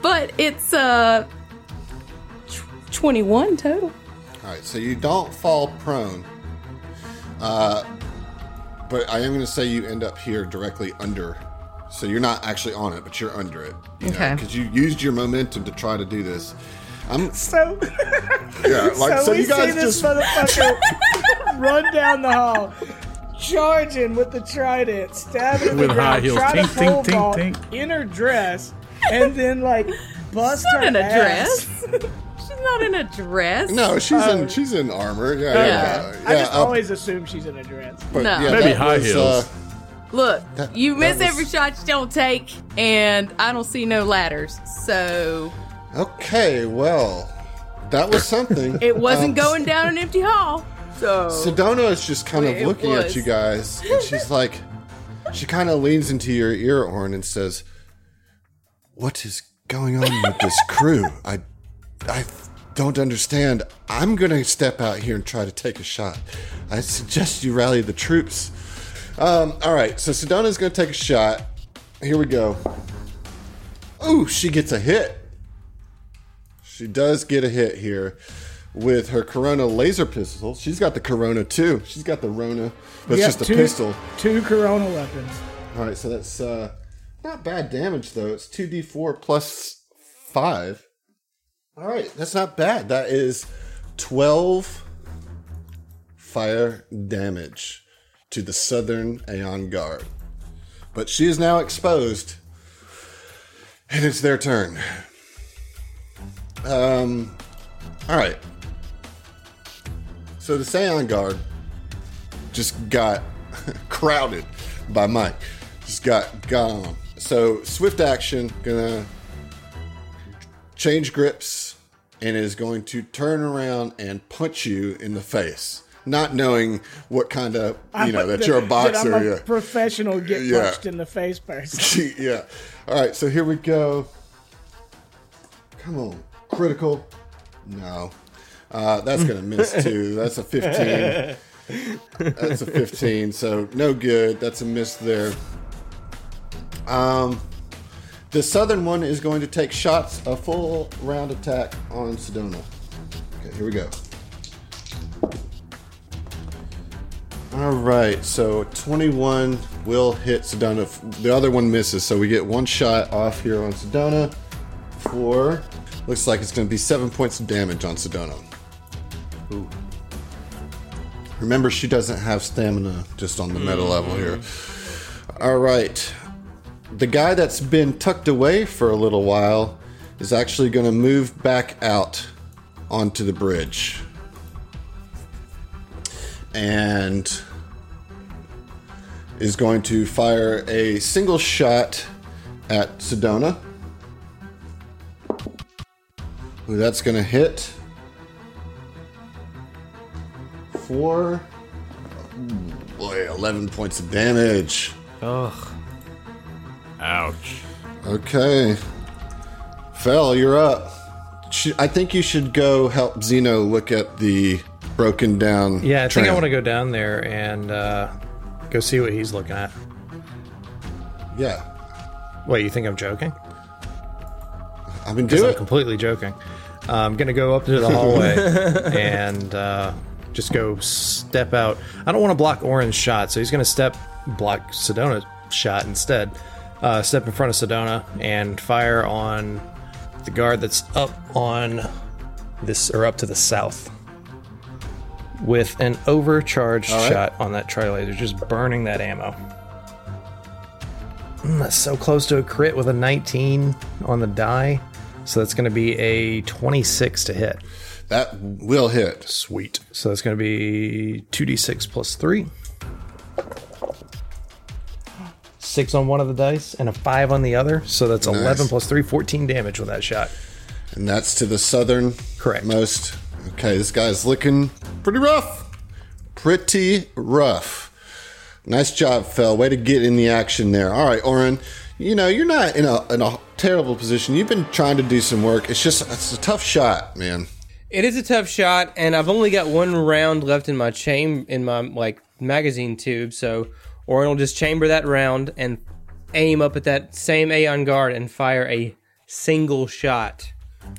But it's uh tw- 21 total. All right, so you don't fall prone. Uh, but I am going to say you end up here directly under. So you're not actually on it, but you're under it. Okay. Because you used your momentum to try to do this. I'm [LAUGHS] So, yeah, like so, so, we you guys see this just motherfucker [LAUGHS] run down the hall, charging with the trident, stabbing at the With high ground, heels. try Tink, to pole tink, tink, vault tink. in her dress, and then like bust Not her in a ass. dress. [LAUGHS] She's not in a dress. No, she's Oh. in she's in armor. Yeah, Yeah. yeah. I just uh, always assume she's in a dress. but No. yeah, Maybe high was, heels. uh, Look, That- you miss was- every shot you don't take, and I don't see no ladders. So okay, well, that was something. [LAUGHS] it wasn't Um, going down an empty hall. So Sedona is just kind of looking at you guys, and she's like, she kind of leans into your ear, Orn, and says, "What is going on with this crew? I, I don't understand. I'm gonna step out here and try to take a shot. I suggest you rally the troops." Um, all right, so Sedona's gonna take a shot. Here we go. Ooh, she gets a hit. She does get a hit here with her Corona laser pistol. She's got the Corona too. She's got the Rona, but it's just a two, pistol. Two Corona weapons. All right, so that's uh, not bad damage though. It's two d four plus five. All right, that's not bad. That is twelve fire damage to the Southern Aeon Guard. But she is now exposed, and it's their turn. Um, all right. So the Aeon Guard just got [LAUGHS] crowded by Mike. Just got gone. So swift action, gonna change grips, and is going to turn around and punch you in the face. Not knowing what kind of you know that you're a boxer. That I'm a yeah. professional get Yeah. punched in the face person. [LAUGHS] yeah. All right, so here we go. Come on, critical. No, uh, that's gonna miss [LAUGHS] too. That's a fifteen. That's a fifteen. So no good. That's a miss there. Um, the southern one is going to take shots, a full round attack on Sedona. Okay, here we go. All right, so 21 will hit Sedona. The other one misses, so we get one shot off here on Sedona. For looks like it's going to be seven points of damage on Sedona. Ooh. Remember, she doesn't have stamina just on the meta level mm. here. All right, the guy that's been tucked away for a little while is actually going to move back out onto the bridge and is going to fire a single shot at Sedona. Ooh, that's going to hit Four. boy 11 points of damage. Ugh. Ouch. Okay. Fel, you're up. I think you should go help Zeno look at the broken down. Yeah, I think I want to go down there and uh, go see what he's looking at. Yeah. What, you think I'm joking? I've been do I'm completely joking. I'm going to go up to the [LAUGHS] hallway and uh, just go step out. I don't want to block Orin's shot, so he's going to step block Sedona's shot instead. Uh, step in front of Sedona and fire on the guard that's up on this, or up to the south. With an overcharged right. shot on that tri laser, just burning that ammo. Mm, that's so close to a crit with a 19 on the die. So that's going to be a 26 to hit. That will hit. Sweet. So that's going to be 2d6 plus 3. 6 on one of the dice and a 5 on the other. So that's 11 plus 3, 14 damage with that shot. And that's to the southern Correct. most. Okay, this guy's looking pretty rough. Pretty rough. Nice job, Fel. Way to get in the action there. All right, Orin. You know, you're not in a in a terrible position. You've been trying to do some work. It's just it's a tough shot, man. It is a tough shot, and I've only got one round left in my chain, in my like magazine tube. So Orin will just chamber that round and aim up at that same Aeon guard and fire a single shot.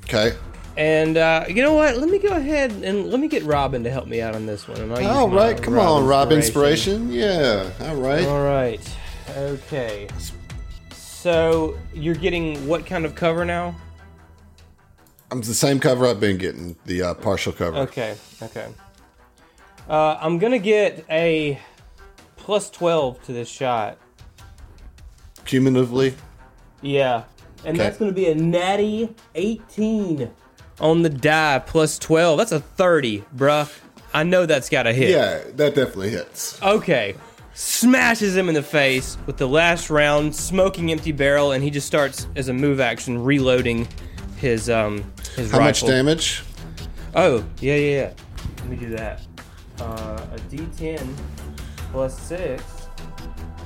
Okay. And uh, you know what? Let me go ahead and let me get Robin to help me out on this one. and I'll use All my come on, Rob Inspiration. Yeah. All right. All right. Okay. So you're getting what kind of cover now? I'm the same cover I've been getting. The uh, partial cover. Okay. Okay. Uh, I'm gonna get a plus twelve to this shot. Cumulatively, Yeah, and Okay. that's gonna be a natty eighteen on the die plus twelve. That's a thirty, bruh. I know that's got to hit. yeah, that definitely hits. Okay. Smashes him in the face with the last round, smoking empty barrel, and he just starts as a move action reloading his um his How much damage? Oh, yeah, yeah, yeah. Let me do that. Uh, a D10 plus 6.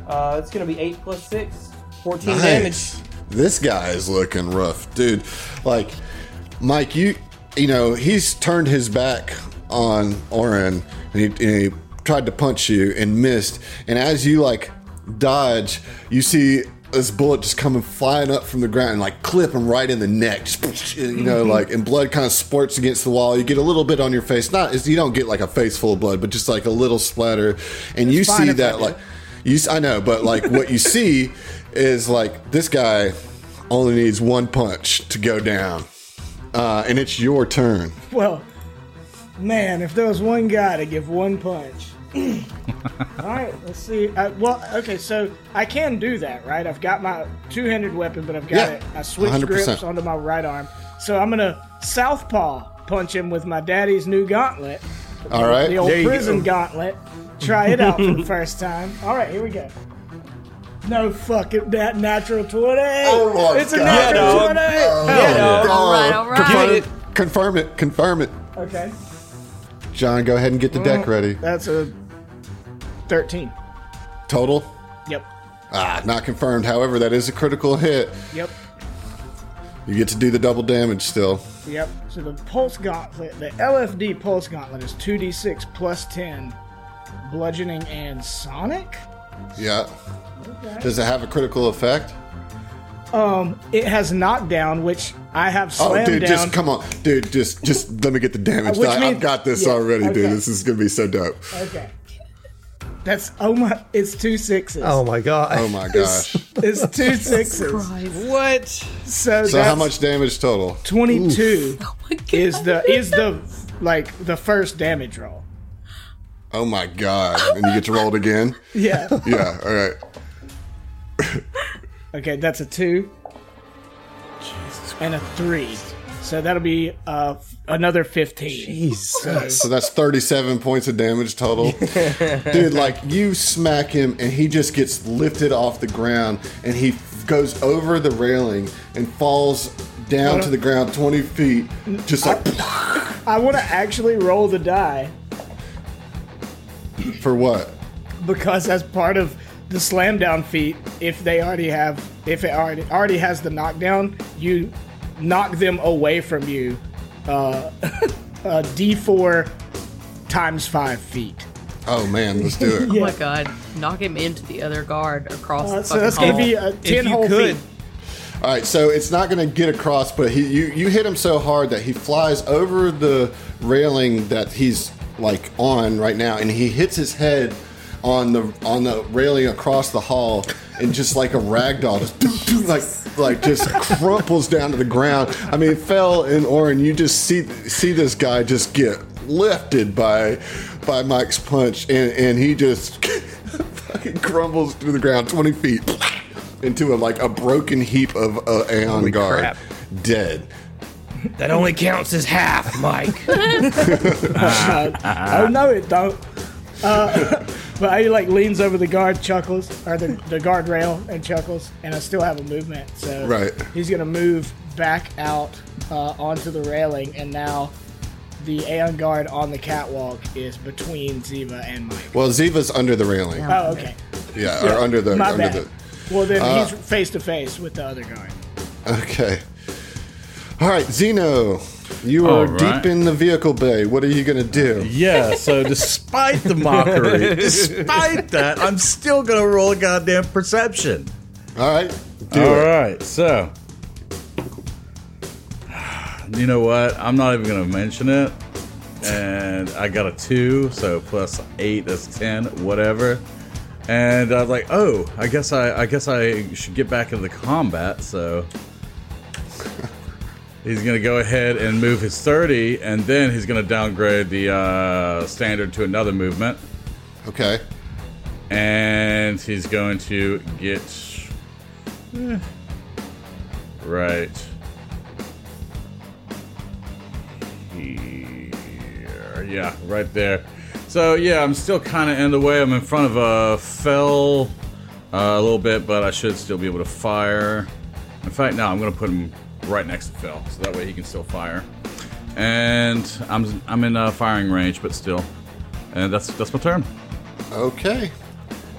Uh, it's going to be 8 plus 6. 14 damage. This guy is looking rough, dude. Like, Mike, you, you know, he's turned his back on Orin, and he, and he tried to punch you and missed. And as you like dodge, you see this bullet just coming flying up from the ground and like clip him right in the neck. Just, you know, like and blood kind of spurts against the wall. You get a little bit on your face. Not is you don't get like a face full of blood, but just like a little splatter. And you see that like you. I know, but like what you see is like this guy only needs one punch to go down, uh, and it's your turn. Well, man, if there was one guy to give one punch. [COUGHS] All right, let's see. Uh, well, okay, so I can do that, right? I've got my two-handed weapon, but I've got Yeah, it. I switched 100%. grips onto my right arm, so I'm gonna southpaw punch him with my daddy's new gauntlet, All right, the old There prison go. gauntlet. Try it out for the first time. All right, here we go. No fucking that natural twenty. Oh my it's a God. natural Yeah, dog. twenty. Yeah, dog. All right, all right. Confirm it. Confirm it. Confirm it. Okay, John, go ahead and get the deck ready. that's a thirteen. Total. Yep. Ah, not confirmed. However, that is a critical hit. Yep. You get to do the double damage still. Yep. So the pulse gauntlet, the LFD pulse gauntlet is 2d6 plus 10, bludgeoning and sonic. Yeah. Okay. Does it have a critical effect? Um, it has knockdown, which I have slammed Oh, dude, down. just come on, dude. Just, just let me get the damage. Which I, I've got this yeah, already, okay. dude. This is gonna be so dope. Okay. That's oh my! It's two sixes. Oh my god. Oh my [LAUGHS] gosh. It's two sixes. What? So, So how much damage total? Twenty-two Oh my God. is the is the like the first damage roll. Oh my god! And you get to roll it again. [LAUGHS] Yeah. Yeah. All right. Okay, that's a two. and a three. So that'll be uh, another 15. So that's 37 points of damage total. [LAUGHS] Dude, like you smack him and he just gets lifted off the ground and he goes over the railing and falls down to the ground 20 feet. Just like, I want to actually roll the die for what? because as part of the slam down feat, if they already have, if it already already has the knockdown, you knock them away from you. Uh, [LAUGHS] uh, D4 times five feet. Oh man, let's do it. [LAUGHS] Oh my god. Knock him into the other guard across Uh, the so fucking that's gonna be uh, ten you whole could. feet. All right, so it's not going to get across, but he you you hit him so hard that he flies over the railing that he's like on right now, and he hits his head on the on the railing across the hall, and just like a rag doll, just doo, doo, like like just [LAUGHS] crumples down to the ground. I mean, fell and Orin. You just see see this guy just get lifted by by Mike's punch, and and he just [LAUGHS] fucking crumbles to the ground twenty feet into a like a broken heap of uh, Aeon Guard, crap. dead. That only counts as half, Mike. [LAUGHS] Oh no, it don't. Uh, but he like leans over the guard, chuckles, or the, the guardrail, and chuckles, and I still have a movement. So Right. he's gonna move back out uh, onto the railing, and now the Aeon guard on the catwalk is between Ziva and Mike. Well, Ziva's under the railing. Oh, okay. Yeah, or under the My under bad. the. Well, then Uh, he's face to face with the other guard. Okay. All right, Zeno, you are right. deep in the vehicle bay. What are you gonna do? Yeah, so despite the mockery, despite that, I'm still gonna roll a goddamn perception. All right, do All it. right, so you know what? I'm not even gonna mention it. And I got a two, so plus eight is ten, whatever. And I was like, oh, I guess I, I guess I should get back into the combat. So he's going to go ahead and move his 30, and then he's going to downgrade the uh, standard to another movement. Okay. And he's going to get. eh, right. Here. Yeah, right there. So, yeah, I'm still kind of in the way. I'm in front of a fell uh, a little bit, but I should still be able to fire. In fact, no, I'm going to put him right next to Phil, so that way he can still fire. And I'm I'm in uh, firing range, but still. And that's that's my turn. Okay.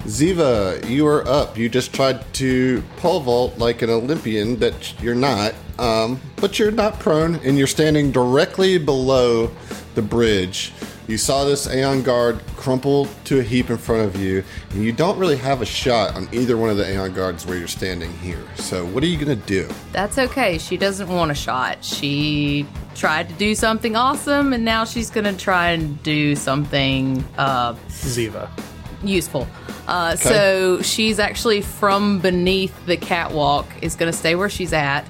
Ziva, you are up. You just tried to pole vault like an Olympian, but you're not. Um, but you're not prone, and you're standing directly below the bridge. You saw this Aeon Guard crumple to a heap in front of you, and you don't really have a shot on either one of the Aeon Guards where you're standing here. So, what are you going to do? That's okay. She doesn't want a shot. She tried to do something awesome, and now she's gonna try and do something uh, Ziva. useful. Uh, So she's actually from beneath the catwalk, is going to stay where she's at,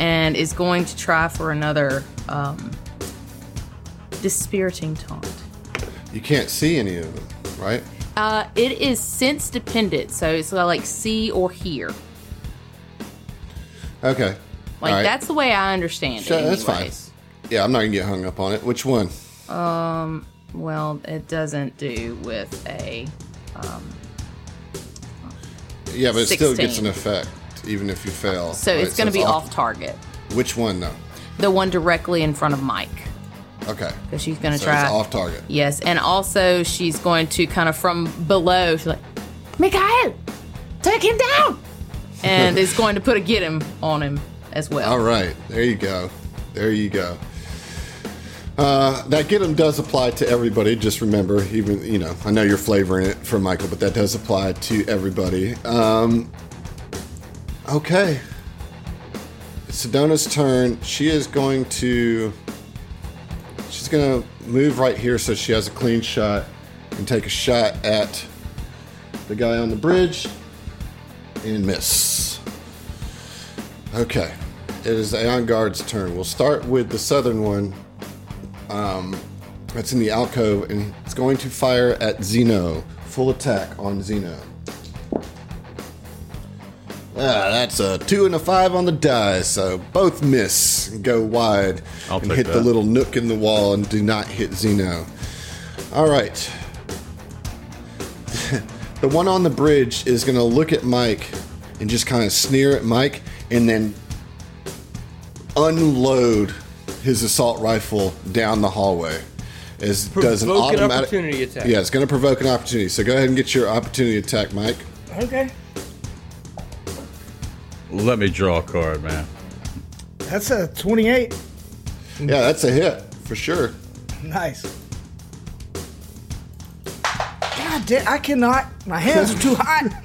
and is going to try for another um, dispiriting taunt. You can't see any of them, right? Uh, it is sense dependent, so it's like see or hear. Okay. Like right. that's the way I understand it. that's fine. Yeah, I'm not going to get hung up on it. Which one? Um. Well, it doesn't do with a. Um, Yeah, but it still gets an effect, even if you fail. So right? it's going to be off target. Which one, though? The one directly in front of Mike, Okay. because she's going to So try. it's off target. Yes, and also she's going to kind of from below. She's like, Mikhail, take him down, [LAUGHS] and is going to put a get him on him as well. All right. There you go. There you go. Uh, that him does apply to everybody. Just remember, even you know, I know you're flavoring it for Michael, but that does apply to everybody. Um, okay, it's Sedona's turn. She is going to. She's gonna move right here so she has a clean shot and take a shot at the guy on the bridge and miss. Okay. It is Aeon Guard's turn. We'll start with the southern one. Um, that's in the alcove, and it's going to fire at Zeno. Full attack on Zeno. Ah, that's a two and a five on the die, so both miss go wide I'll and take hit the little nook in the wall and do not hit Zeno. All right. [LAUGHS] the one on the bridge is going to look at Mike and just kind of sneer at Mike and then unload his assault rifle down the hallway. As does an Provoke an automatic opportunity attack. Yeah, it's going to provoke an opportunity. So go ahead and get your opportunity attack, Mike. Okay. Let me draw a card, man. That's a 28. Yeah, that's a hit for sure. Nice. God damn, I cannot. My hands are too hot. [LAUGHS]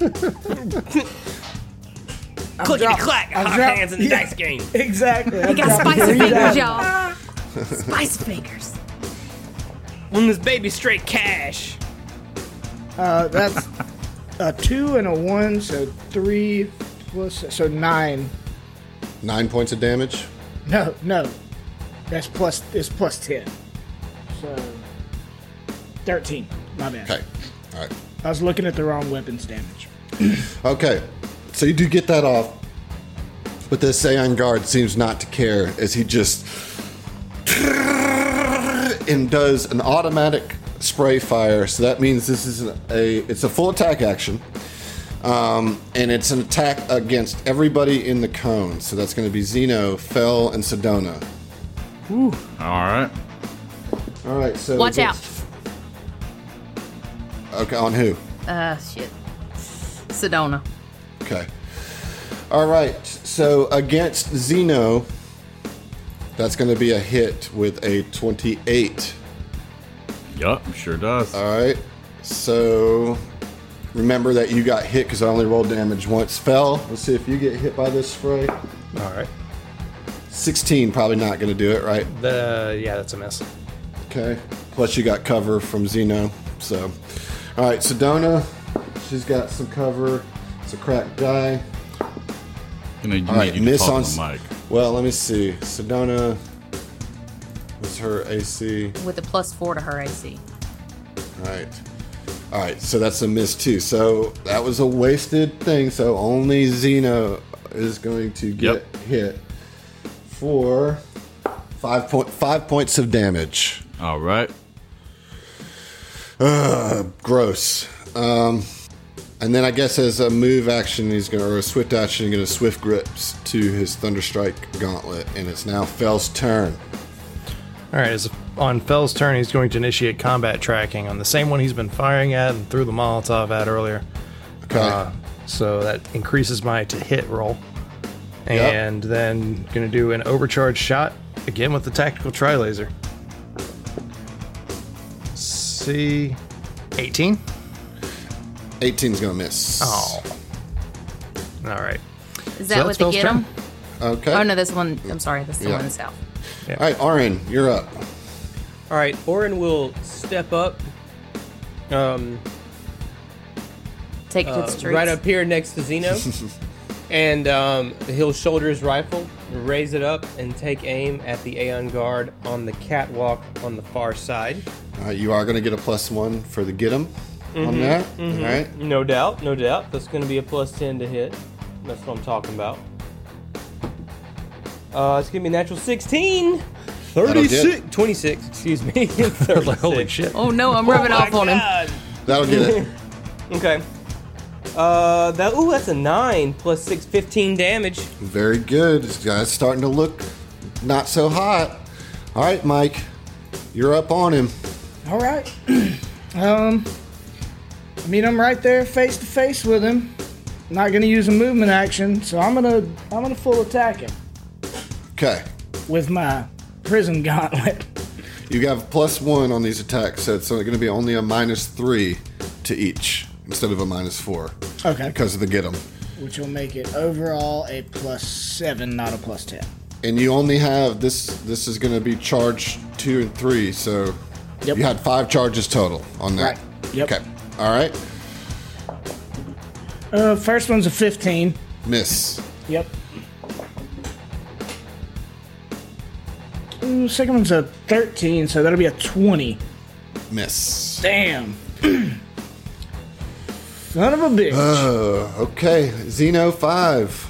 I've Clickety dropped- clack, I've hot dropped- hands in the yeah, dice game. [LAUGHS] Exactly. He got spicy fingers, y'all. Spicy fingers. On this baby straight cash. Uh, that's a two and a one, so three plus, so nine. Nine points of damage. No, no. That's plus, it's plus 10. So, 13. My bad. Okay. All right. I was looking at the wrong weapons damage. [CLEARS THROAT] Okay. So you do get that off. But this Aeon Guard seems not to care as he just [LAUGHS] and does an automatic spray fire. So that means this is a it's a full attack action. Um, and it's an attack against everybody in the cone. So that's going to be Zeno, Fell, and Sedona. All right. All right. So Watch out. against- Okay, on who? Uh, shit. Sedona. Okay. All right. So against Zeno, that's going to be a hit with a 28. Yup, sure does. All right. So remember that you got hit because I only rolled damage once. Fell. Let's see if you get hit by this spray. All right. 16, probably not going to do it, right? The yeah, that's a miss. Okay. Plus you got cover from Zeno. So, all right. Sedona, she's got some cover. It's a cracked die. Gonna need All right, you miss on to s- Mike. Well, let me see. Sedona was her AC. With a plus four to her AC. Right. All right, so that's a miss too. So that was a wasted thing. So only Zeno is going to get Yep. hit for five point five points of damage. All right. Gross. Um, and then I guess as a move action, he's going to or a swift action, he's going to swift grips to his thunderstrike gauntlet, and it's now Fell's turn. All right, as on Fell's turn, he's going to initiate combat tracking on the same one he's been firing at and threw the Molotov at earlier. Okay. Uh, so that increases my to hit roll. Yep. And then going to do an overcharge shot again with the tactical tri laser. See, 18. 18's going to miss. Oh. All right. Is that that's what they get turn. them? Okay. Oh no, this one. I'm sorry, that's the Yeah. one in the south. All right, Orin, you're up. All right, Orin will step up, um, Take uh, the streets. right up here next to Zeno, [LAUGHS] and um, he'll shoulder his rifle, raise it up, and take aim at the Aeon Guard on the catwalk on the far side. All right, you are going to get a plus one for the get 'em on that. All right. No doubt, no doubt. That's going to be a plus 10 to hit. That's what I'm talking about. Uh, it's going to be a natural 16. That'll 36. 26, excuse me. [LAUGHS] 36. Holy shit. Oh no, I'm rubbing Oh my off on him. God. That'll get it. [LAUGHS] Okay. Uh, that, ooh, that's a 9 plus 6, 15 damage. Very good. This guy's starting to look not so hot. All right, Mike, you're up on him. All right. [CLEARS THROAT] um, I mean, I'm right there, face to face with him. Not gonna use a movement action, so I'm gonna I'm gonna full attack him Okay. with my prison gauntlet. You have plus one on these attacks, so it's going to be only a minus three to each instead of a minus four Okay. because of the get 'em. Which will make it overall a plus seven, not a plus ten. And you only have this. This is going to be charge two and three, so Yep. you had five charges total on that. Right. Yep. Okay. All right. Uh, first one's a 15. Miss. Yep. Ooh, second one's a 13, so that'll be a 20. Miss. Damn. [CLEARS THROAT] Son of a bitch. Uh, okay. Zeno five.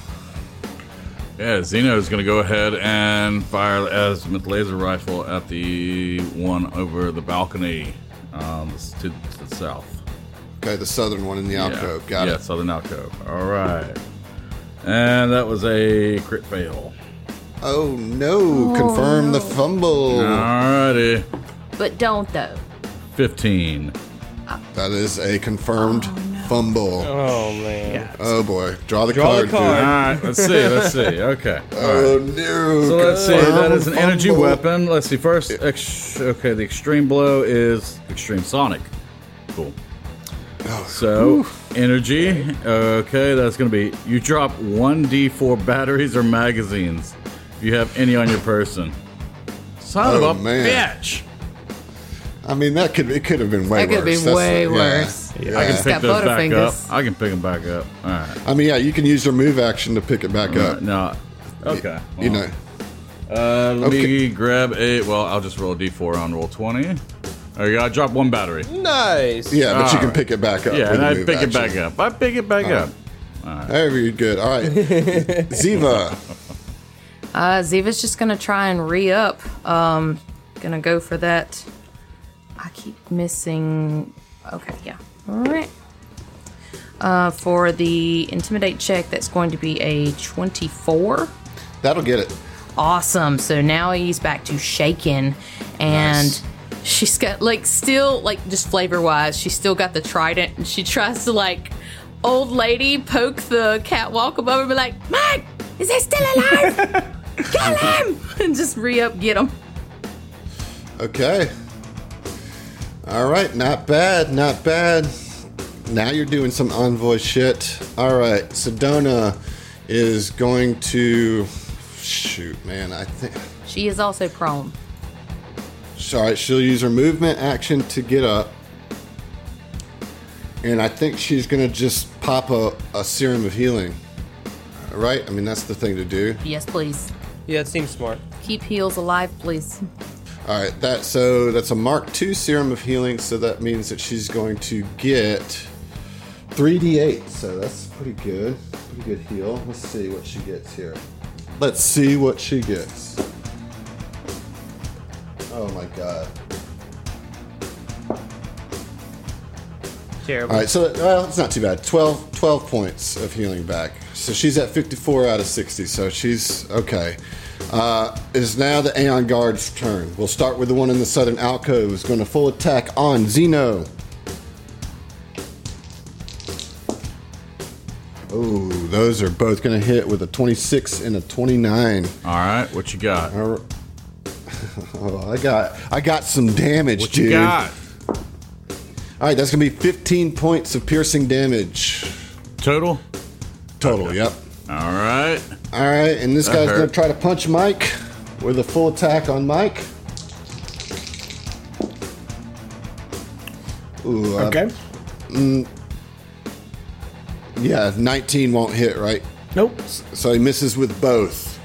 Yeah, Zeno's going to go ahead and fire the azimuth laser rifle at the one over the balcony um, to, to the south. Okay, the southern one in the alcove. yeah. Got yeah, it. Yeah, southern alcove. All right. And that was a crit fail. Oh no! Confirm the oh. fumble. Alrighty. But don't though. 15. That is a confirmed oh, fumble. Oh, man. Oh boy! Draw the Draw the card. card. dude. Alright, let's see. Let's see. Okay. [LAUGHS] All Oh no! So let's see. That is an Confirmed energy fumble. weapon. Let's see. First, ex- okay, the extreme blow is extreme sonic. Cool. Oh. So, energy. Okay, that's going to be you drop 1d4 batteries or magazines if you have any on your person. Son Oh, of a man. bitch. I mean, that could it could have been way That could be worse. That's- way yeah. worse. Yeah. I can pick got those back Butterfingers. up. I can pick them back up. All right. I mean, yeah, you can use your move action to pick it back up. No. Okay. You know, Uh, let Okay. me grab a. Well, I'll just roll a d4 on roll 20. Oh, you gotta drop one battery. Nice. yeah, but you can Alright. pick it back up. Yeah, and I move pick it back up. I pick it back up. Very good. All right, [LAUGHS] Ziva. Uh, Ziva's just gonna try and re up. Um, gonna go for that. I keep missing. Okay, yeah. All right. Uh, for the intimidate check, that's going to be a 24. That'll get it. Awesome. So now he's back to shaking, and Nice. she's got like still like just flavor wise, she's still got the trident, and she tries to like old lady poke the catwalk above her, and be like, "Mike, is he still alive? [LAUGHS] Kill him!" [LAUGHS] and just re up, get him. Okay. All right, not bad, not bad. Now you're doing some envoy shit. All right, Sedona is going to shoot, man. I think. She is also prone. All right, she'll use her movement action to get up, and I think she's gonna just pop a, a serum of healing. All right, I mean that's the thing to do. Yes, please. Yeah, it seems smart. Keep heals alive, please. All right, that so that's a Mark II serum of healing. So that means that she's going to get three d8. So that's pretty good. Pretty good heal. Let's see what she gets here. Let's see what she gets. Oh my god. Terrible. All right, so well, it's not too bad. 12, 12 points of healing back. So she's at 54 out of 60. So she's okay. Uh, it is now the Aeon Guard's turn. We'll start with the one in the southern alcove. Who's going to full attack on Zeno. Oh, those are both going to hit with a 26 and a 29. All right, what you got? All right. [LAUGHS] Oh, I got I got some damage, What dude. you got? All right, that's going to be 15 points of piercing damage Total? Total. Yep. All right. All right, and this That guy's going to try to punch Mike with a full attack on Mike. Ooh, uh, Okay. yeah, 19 won't hit, right? Nope. So he misses with both.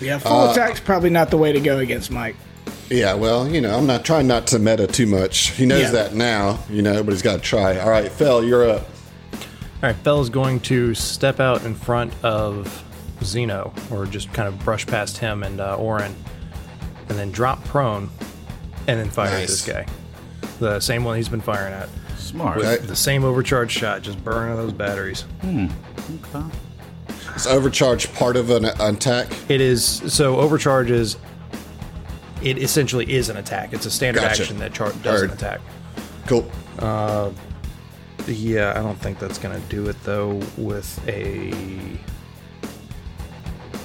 Yeah, full attack's probably not the way to go against Mike. Yeah, well, you know, I'm not trying not to meta too much. He knows Yeah. that now, you know, but he's got to try. All right, Fell, you're up. All right, Fell's going to step out in front of Zeno, or just kind of brush past him and uh, Orin, and then drop prone, and then fire at Nice. this guy. The same one he's been firing at. Smart. Okay. The same overcharged shot, just burning those batteries. Okay. Is overcharge part of an an attack? It is so overcharge is. It essentially is an attack. It's a standard Gotcha. action that char- does an attack. Cool. Yeah, I don't think that's gonna do it though. With a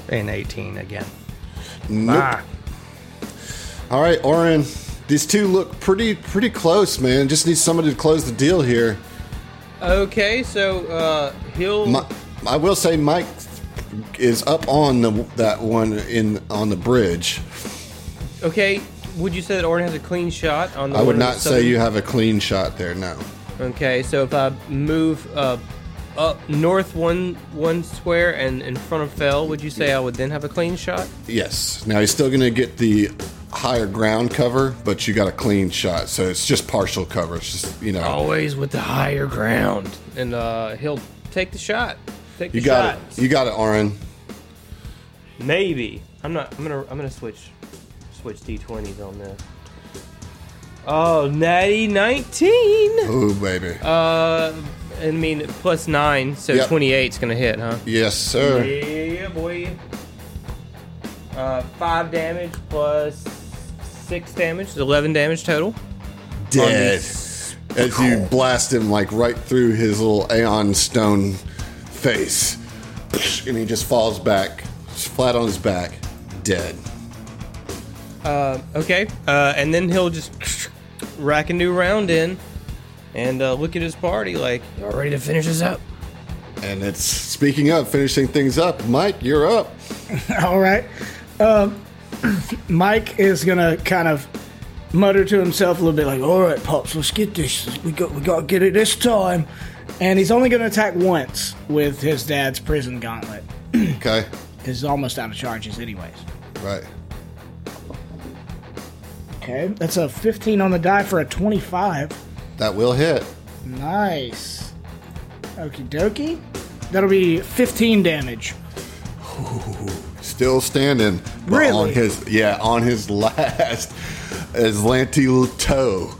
an 18 again. Nope. Ah, All right, Orin. These two look pretty pretty close, man. Just need somebody to close the deal here. Okay, so uh, he'll. Mi- I will say Mike is up on the that one in on the bridge. okay, would you say that Orton has a clean shot on the? I would in the not say you have a clean shot there. No. Okay, so if I move uh, up north one one square and in front of Fell, would you say I would then have a clean shot? Yes. Now he's still going to get the higher ground cover, but you got a clean shot, so it's just partial cover. It's just you know. Always with the higher ground, and uh, he'll take the shot. Take you the got shot. it. You got it, Orin. Maybe I'm not. I'm gonna. I'm gonna switch. Switch d20s on this. Oh, natty 19. Oh baby. Uh, I mean plus nine, so Yep. 28's gonna hit, huh? yes, sir. Yeah, boy. Uh, five damage plus six damage, so 11 damage total. Dead. As you blast him like right through his little Aeon stone face, and he just falls back, flat on his back, dead. Uh, okay, uh, and then he'll just rack a new round in and uh, look at his party like, y'all ready to finish this up? And it's speaking of finishing things up, Mike, you're up. [LAUGHS] All right. Um, [CLEARS THROAT] Mike is gonna kind of mutter to himself a little bit, like, "All right, pops, let's get this. We got, we got to get it this time." And he's only gonna attack once with his dad's prison gauntlet. Okay, Because [CLEARS THROAT] He's almost out of charges, anyways. right. Okay, that's a 15 on the die for a 25. That will hit. Nice. Okie dokie. That'll be 15 damage. [LAUGHS] Still standing. but Really? On his yeah, on his [LAUGHS] last Azlanti toe.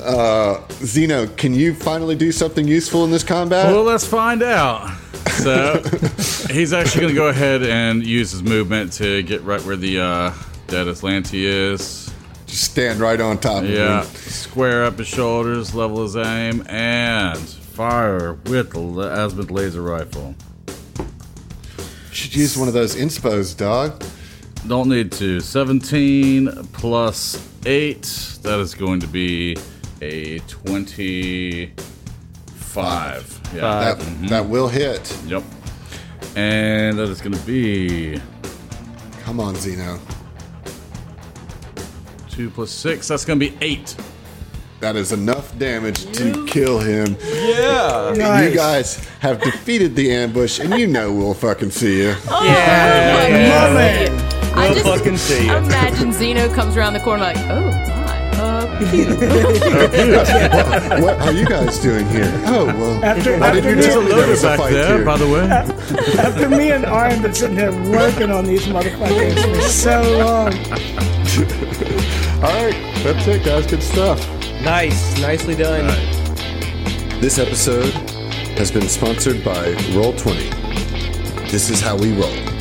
Uh, Zeno, can you finally do something useful in this combat? Well, let's find out. So [LAUGHS] he's actually going to go ahead and use his movement to get right where the uh, dead Azlanti is. Just stand right on top Yeah, of him. square up his shoulders, level his aim, and fire with the la- azimuth laser rifle. Should use one of those inspos, dog. Don't need to. 17 plus 8. That is going to be a 25. Yeah. That mm-hmm. that will hit. Yep. And that is going to be Come on, Zeno. 2 plus 6. That's going to be 8. That is enough damage to kill him. Yeah. Nice. You guys have defeated the ambush, and you know we'll fucking see you. Oh, Yeah, my yeah, God. man. I We'll just fucking see you. imagine Zeno comes around the corner like, oh my, uh, pew. [LAUGHS] [LAUGHS] what are you guys doing here? Oh well. After- why did after you this- tell me there was a back fight there, here? by the way. [LAUGHS] After me and Orin been sitting here working on these motherfuckers for so long. All right, that's it, guys. Good stuff. Nice, nicely done. This episode has been sponsored by Roll20. This is how we roll.